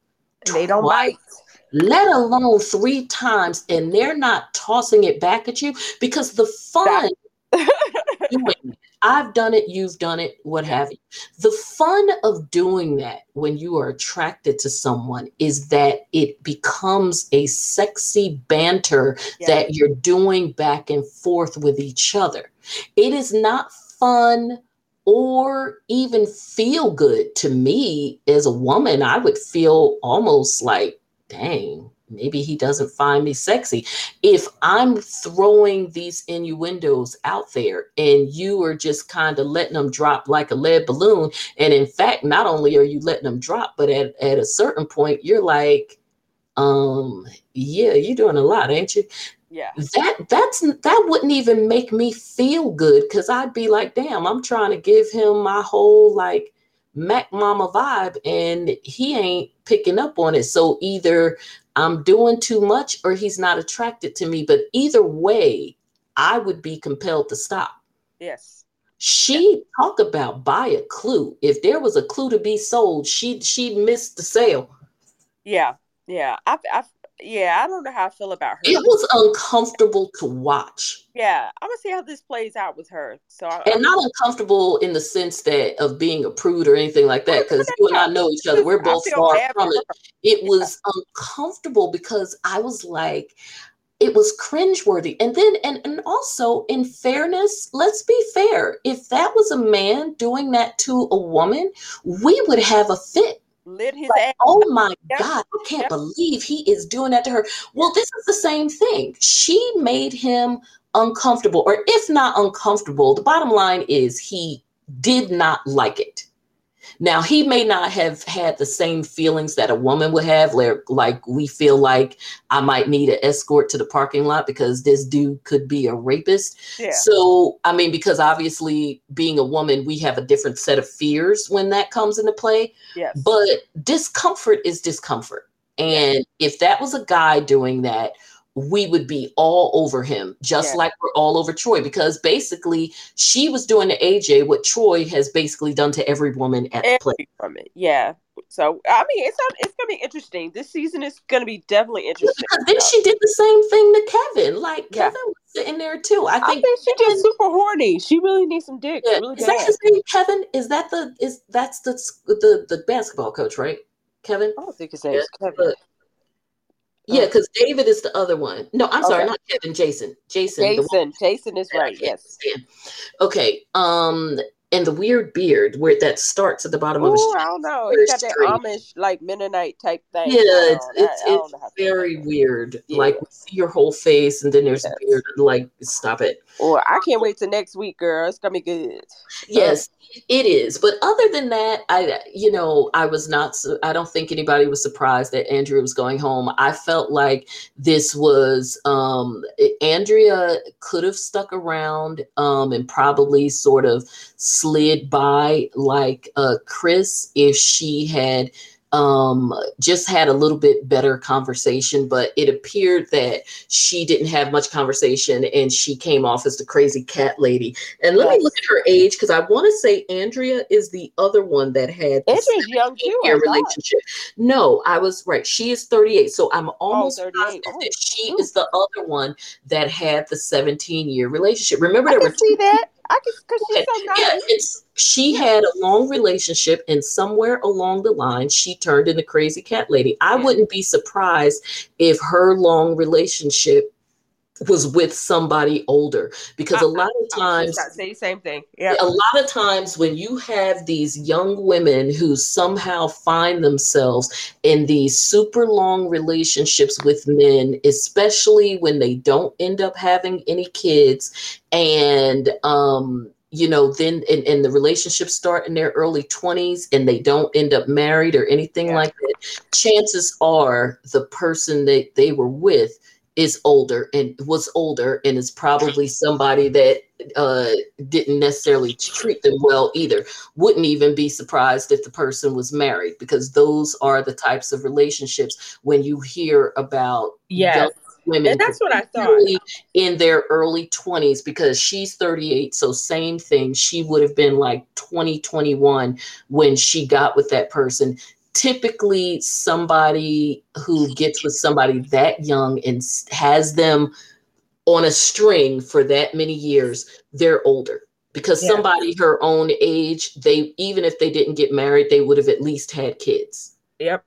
they don't twice, bite. let alone three times, and they're not tossing it back at you because the fun doing it. I've done it, you've done it, what have you. The fun of doing that when you are attracted to someone is that it becomes a sexy banter Yeah. that you're doing back and forth with each other. It is not fun or even feel good to me as a woman. I would feel almost like, dang, maybe he doesn't find me sexy if I'm throwing these innuendos out there and you are just kind of letting them drop like a lead balloon, and in fact, not only are you letting them drop, but at, at a certain point, you're like, um, yeah, you're doing a lot, ain't you? Yeah. That that's that wouldn't even make me feel good because I'd be like, damn, I'm trying to give him my whole like Mac Mama vibe, and he ain't picking up on it. So either I'm doing too much or he's not attracted to me. But either way, I would be compelled to stop. Yes. She talk about buy a clue. If there was a clue to be sold, she she missed the sale. Yeah. Yeah. I. I. Yeah. I don't know how I feel about her. It was uncomfortable to watch. Yeah. I'm gonna see how this plays out with her. So. I, And not uncomfortable in the sense that of being a prude or anything like that, because you and I know each other. We're both far from it. It was uncomfortable because I was like, it was cringeworthy. And then, and, and also, in fairness, let's be fair. If that was a man doing that to a woman, we would have a fit. Lit his ass. Oh my. God, I can't believe he is doing that to her. Well, this is the same thing. She made him uncomfortable, or if not uncomfortable, the bottom line is he did not like it. Now, he may not have had the same feelings that a woman would have, like, like we feel like I might need an escort to the parking lot because this dude could be a rapist. Yeah. So, I mean, because obviously being a woman, we have a different set of fears when that comes into play. Yes. But discomfort is discomfort. And if that was a guy doing that, we would be all over him, just Yeah. like we're all over Troy, because basically she was doing to AJ what Troy has basically done to every woman at the play. Every. Yeah. So I mean, it's not, it's gonna be interesting. This season is gonna be definitely interesting. Because then she did the same thing to Kevin. Like yeah. Kevin was sitting there too. I think, I think she Kevin, just super horny. She really needs some dick. Yeah. Really is that his name? Kevin? Is that the is that's the the the basketball coach, right? Kevin. I don't think his name is Kevin. But, yeah, because oh. David is the other one. No, I'm okay. sorry, not Kevin. Jason. Jason. Jason. Jason is right. Yes. Okay. Um, and the weird beard where that starts at the bottom Ooh, of his. I don't know. He got that Amish like Mennonite type thing. Yeah, it's it's, it's very weird. Yeah. Like see your whole face, and then there's yes. a beard. Like, stop it. Or I can't wait till next week, girl. It's gonna be good. Yes, it is. But other than that, I you know I was not. I don't think anybody was surprised that Andrea was going home. I felt like this was um Andrea could have stuck around um and probably sort of slid by like uh Chris if she had um, just had a little bit better conversation, but it appeared that she didn't have much conversation and she came off as the crazy cat lady. And let yes. me look at her age because I want to say Andrea is the other one that had Andrea's young too. relationship. No, I was right. She is 38. So I'm oh, almost oh, positive oh. that she Ooh. is the other one that had the 17 year relationship. Remember, I there were see that. I can because she's so nice. Yeah, it's she had a long relationship, and somewhere along the line, she turned into crazy cat lady. I wouldn't be surprised if her long relationship was with somebody older. Because a lot of times say same thing. Yeah. a lot of times when you have these young women who somehow find themselves in these super long relationships with men especially when they don't end up having any kids and um you know then and, and the relationships start in their early 20s and they don't end up married or anything yeah. like that chances are the person that they were with is older and was older and is probably somebody that uh, didn't necessarily treat them well either. Wouldn't even be surprised if the person was married because those are the types of relationships when you hear about yes. women. And that's what I thought. In their early 20s because she's 38. So, same thing. She would have been like 20, 21 when she got with that person typically somebody who gets with somebody that young and has them on a string for that many years, they're older because yeah. somebody her own age, they even if they didn't get married, they would have at least had kids. Yep.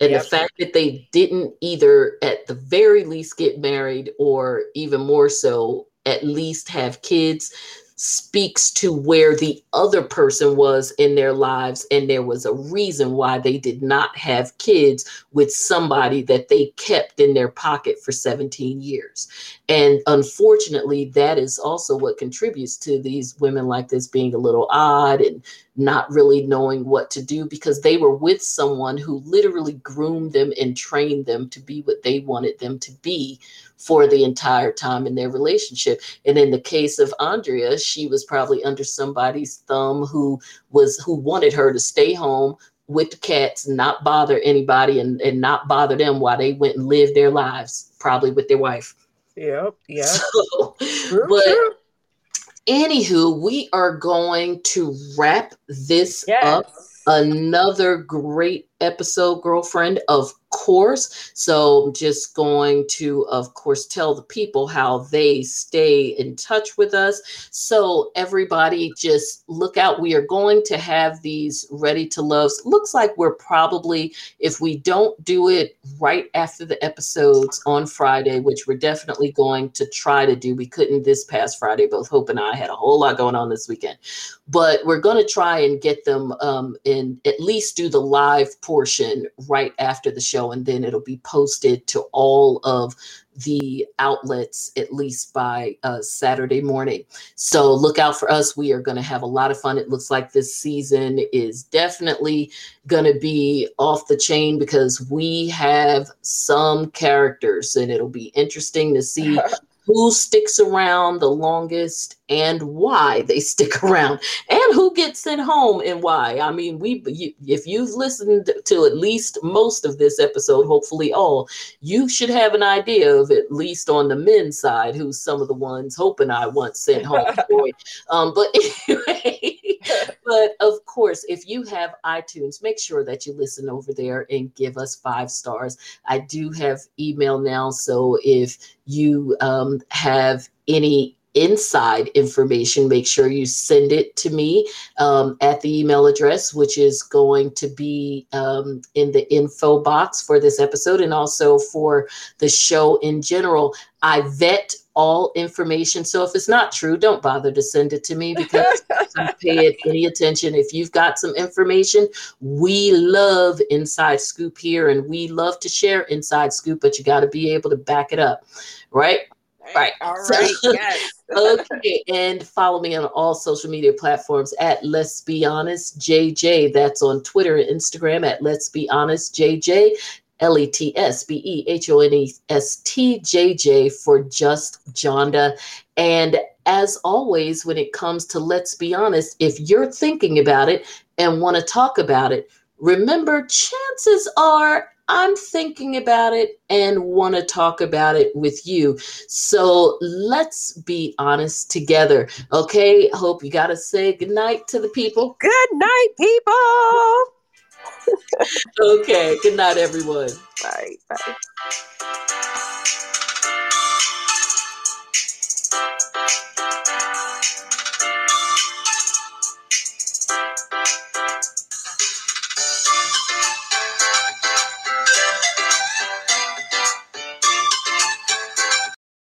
And yep. the fact that they didn't either at the very least get married or even more so at least have kids speaks to where the other person was in their lives and there was a reason why they did not have kids with somebody that they kept in their pocket for 17 years and unfortunately that is also what contributes to these women like this being a little odd and not really knowing what to do because they were with someone who literally groomed them and trained them to be what they wanted them to be for the entire time in their relationship. And in the case of Andrea, she was probably under somebody's thumb who was who wanted her to stay home with the cats, not bother anybody and, and not bother them while they went and lived their lives, probably with their wife. Yep, yeah. So, but anywho, we are going to wrap this yes. up. Another great episode, girlfriend, of course. So I'm just going to, of course, tell the people how they stay in touch with us. So everybody just look out. We are going to have these ready to loves. Looks like we're probably, if we don't do it right after the episodes on Friday, which we're definitely going to try to do. We couldn't this past Friday. Both Hope and I had a whole lot going on this weekend, but we're going to try and get them um, and at least do the live portion right after the show and then it'll be posted to all of the outlets at least by uh, Saturday morning. So look out for us. We are going to have a lot of fun. It looks like this season is definitely going to be off the chain because we have some characters and it'll be interesting to see who sticks around the longest and why they stick around and who gets sent home and why. I mean we you, if you've listened to at least most of this episode hopefully all you should have an idea of at least on the men's side who's some of the ones hope and i once sent home. Um, but anyway but of course if you have iTunes, make sure that you listen over there and give us five stars. I do have email now. So if you um, have any inside information, make sure you send it to me um, at the email address, which is going to be um, in the info box for this episode and also for the show in general. I vet all information. So if it's not true, don't bother to send it to me because I pay it any attention. If you've got some information, we love inside scoop here and we love to share inside scoop, but you got to be able to back it up, right? Right. All right. So, yes. okay. And follow me on all social media platforms at Let's Be Honest JJ. That's on Twitter and Instagram at Let's Be Honest JJ. L E T S B E H O N E S T J J for just Jonda. And as always, when it comes to let's be honest, if you're thinking about it and want to talk about it, remember chances are I'm thinking about it and want to talk about it with you. So let's be honest together. Okay. Hope you got to say goodnight to the people. Good night, people. okay. Good night, everyone. Bye. Bye.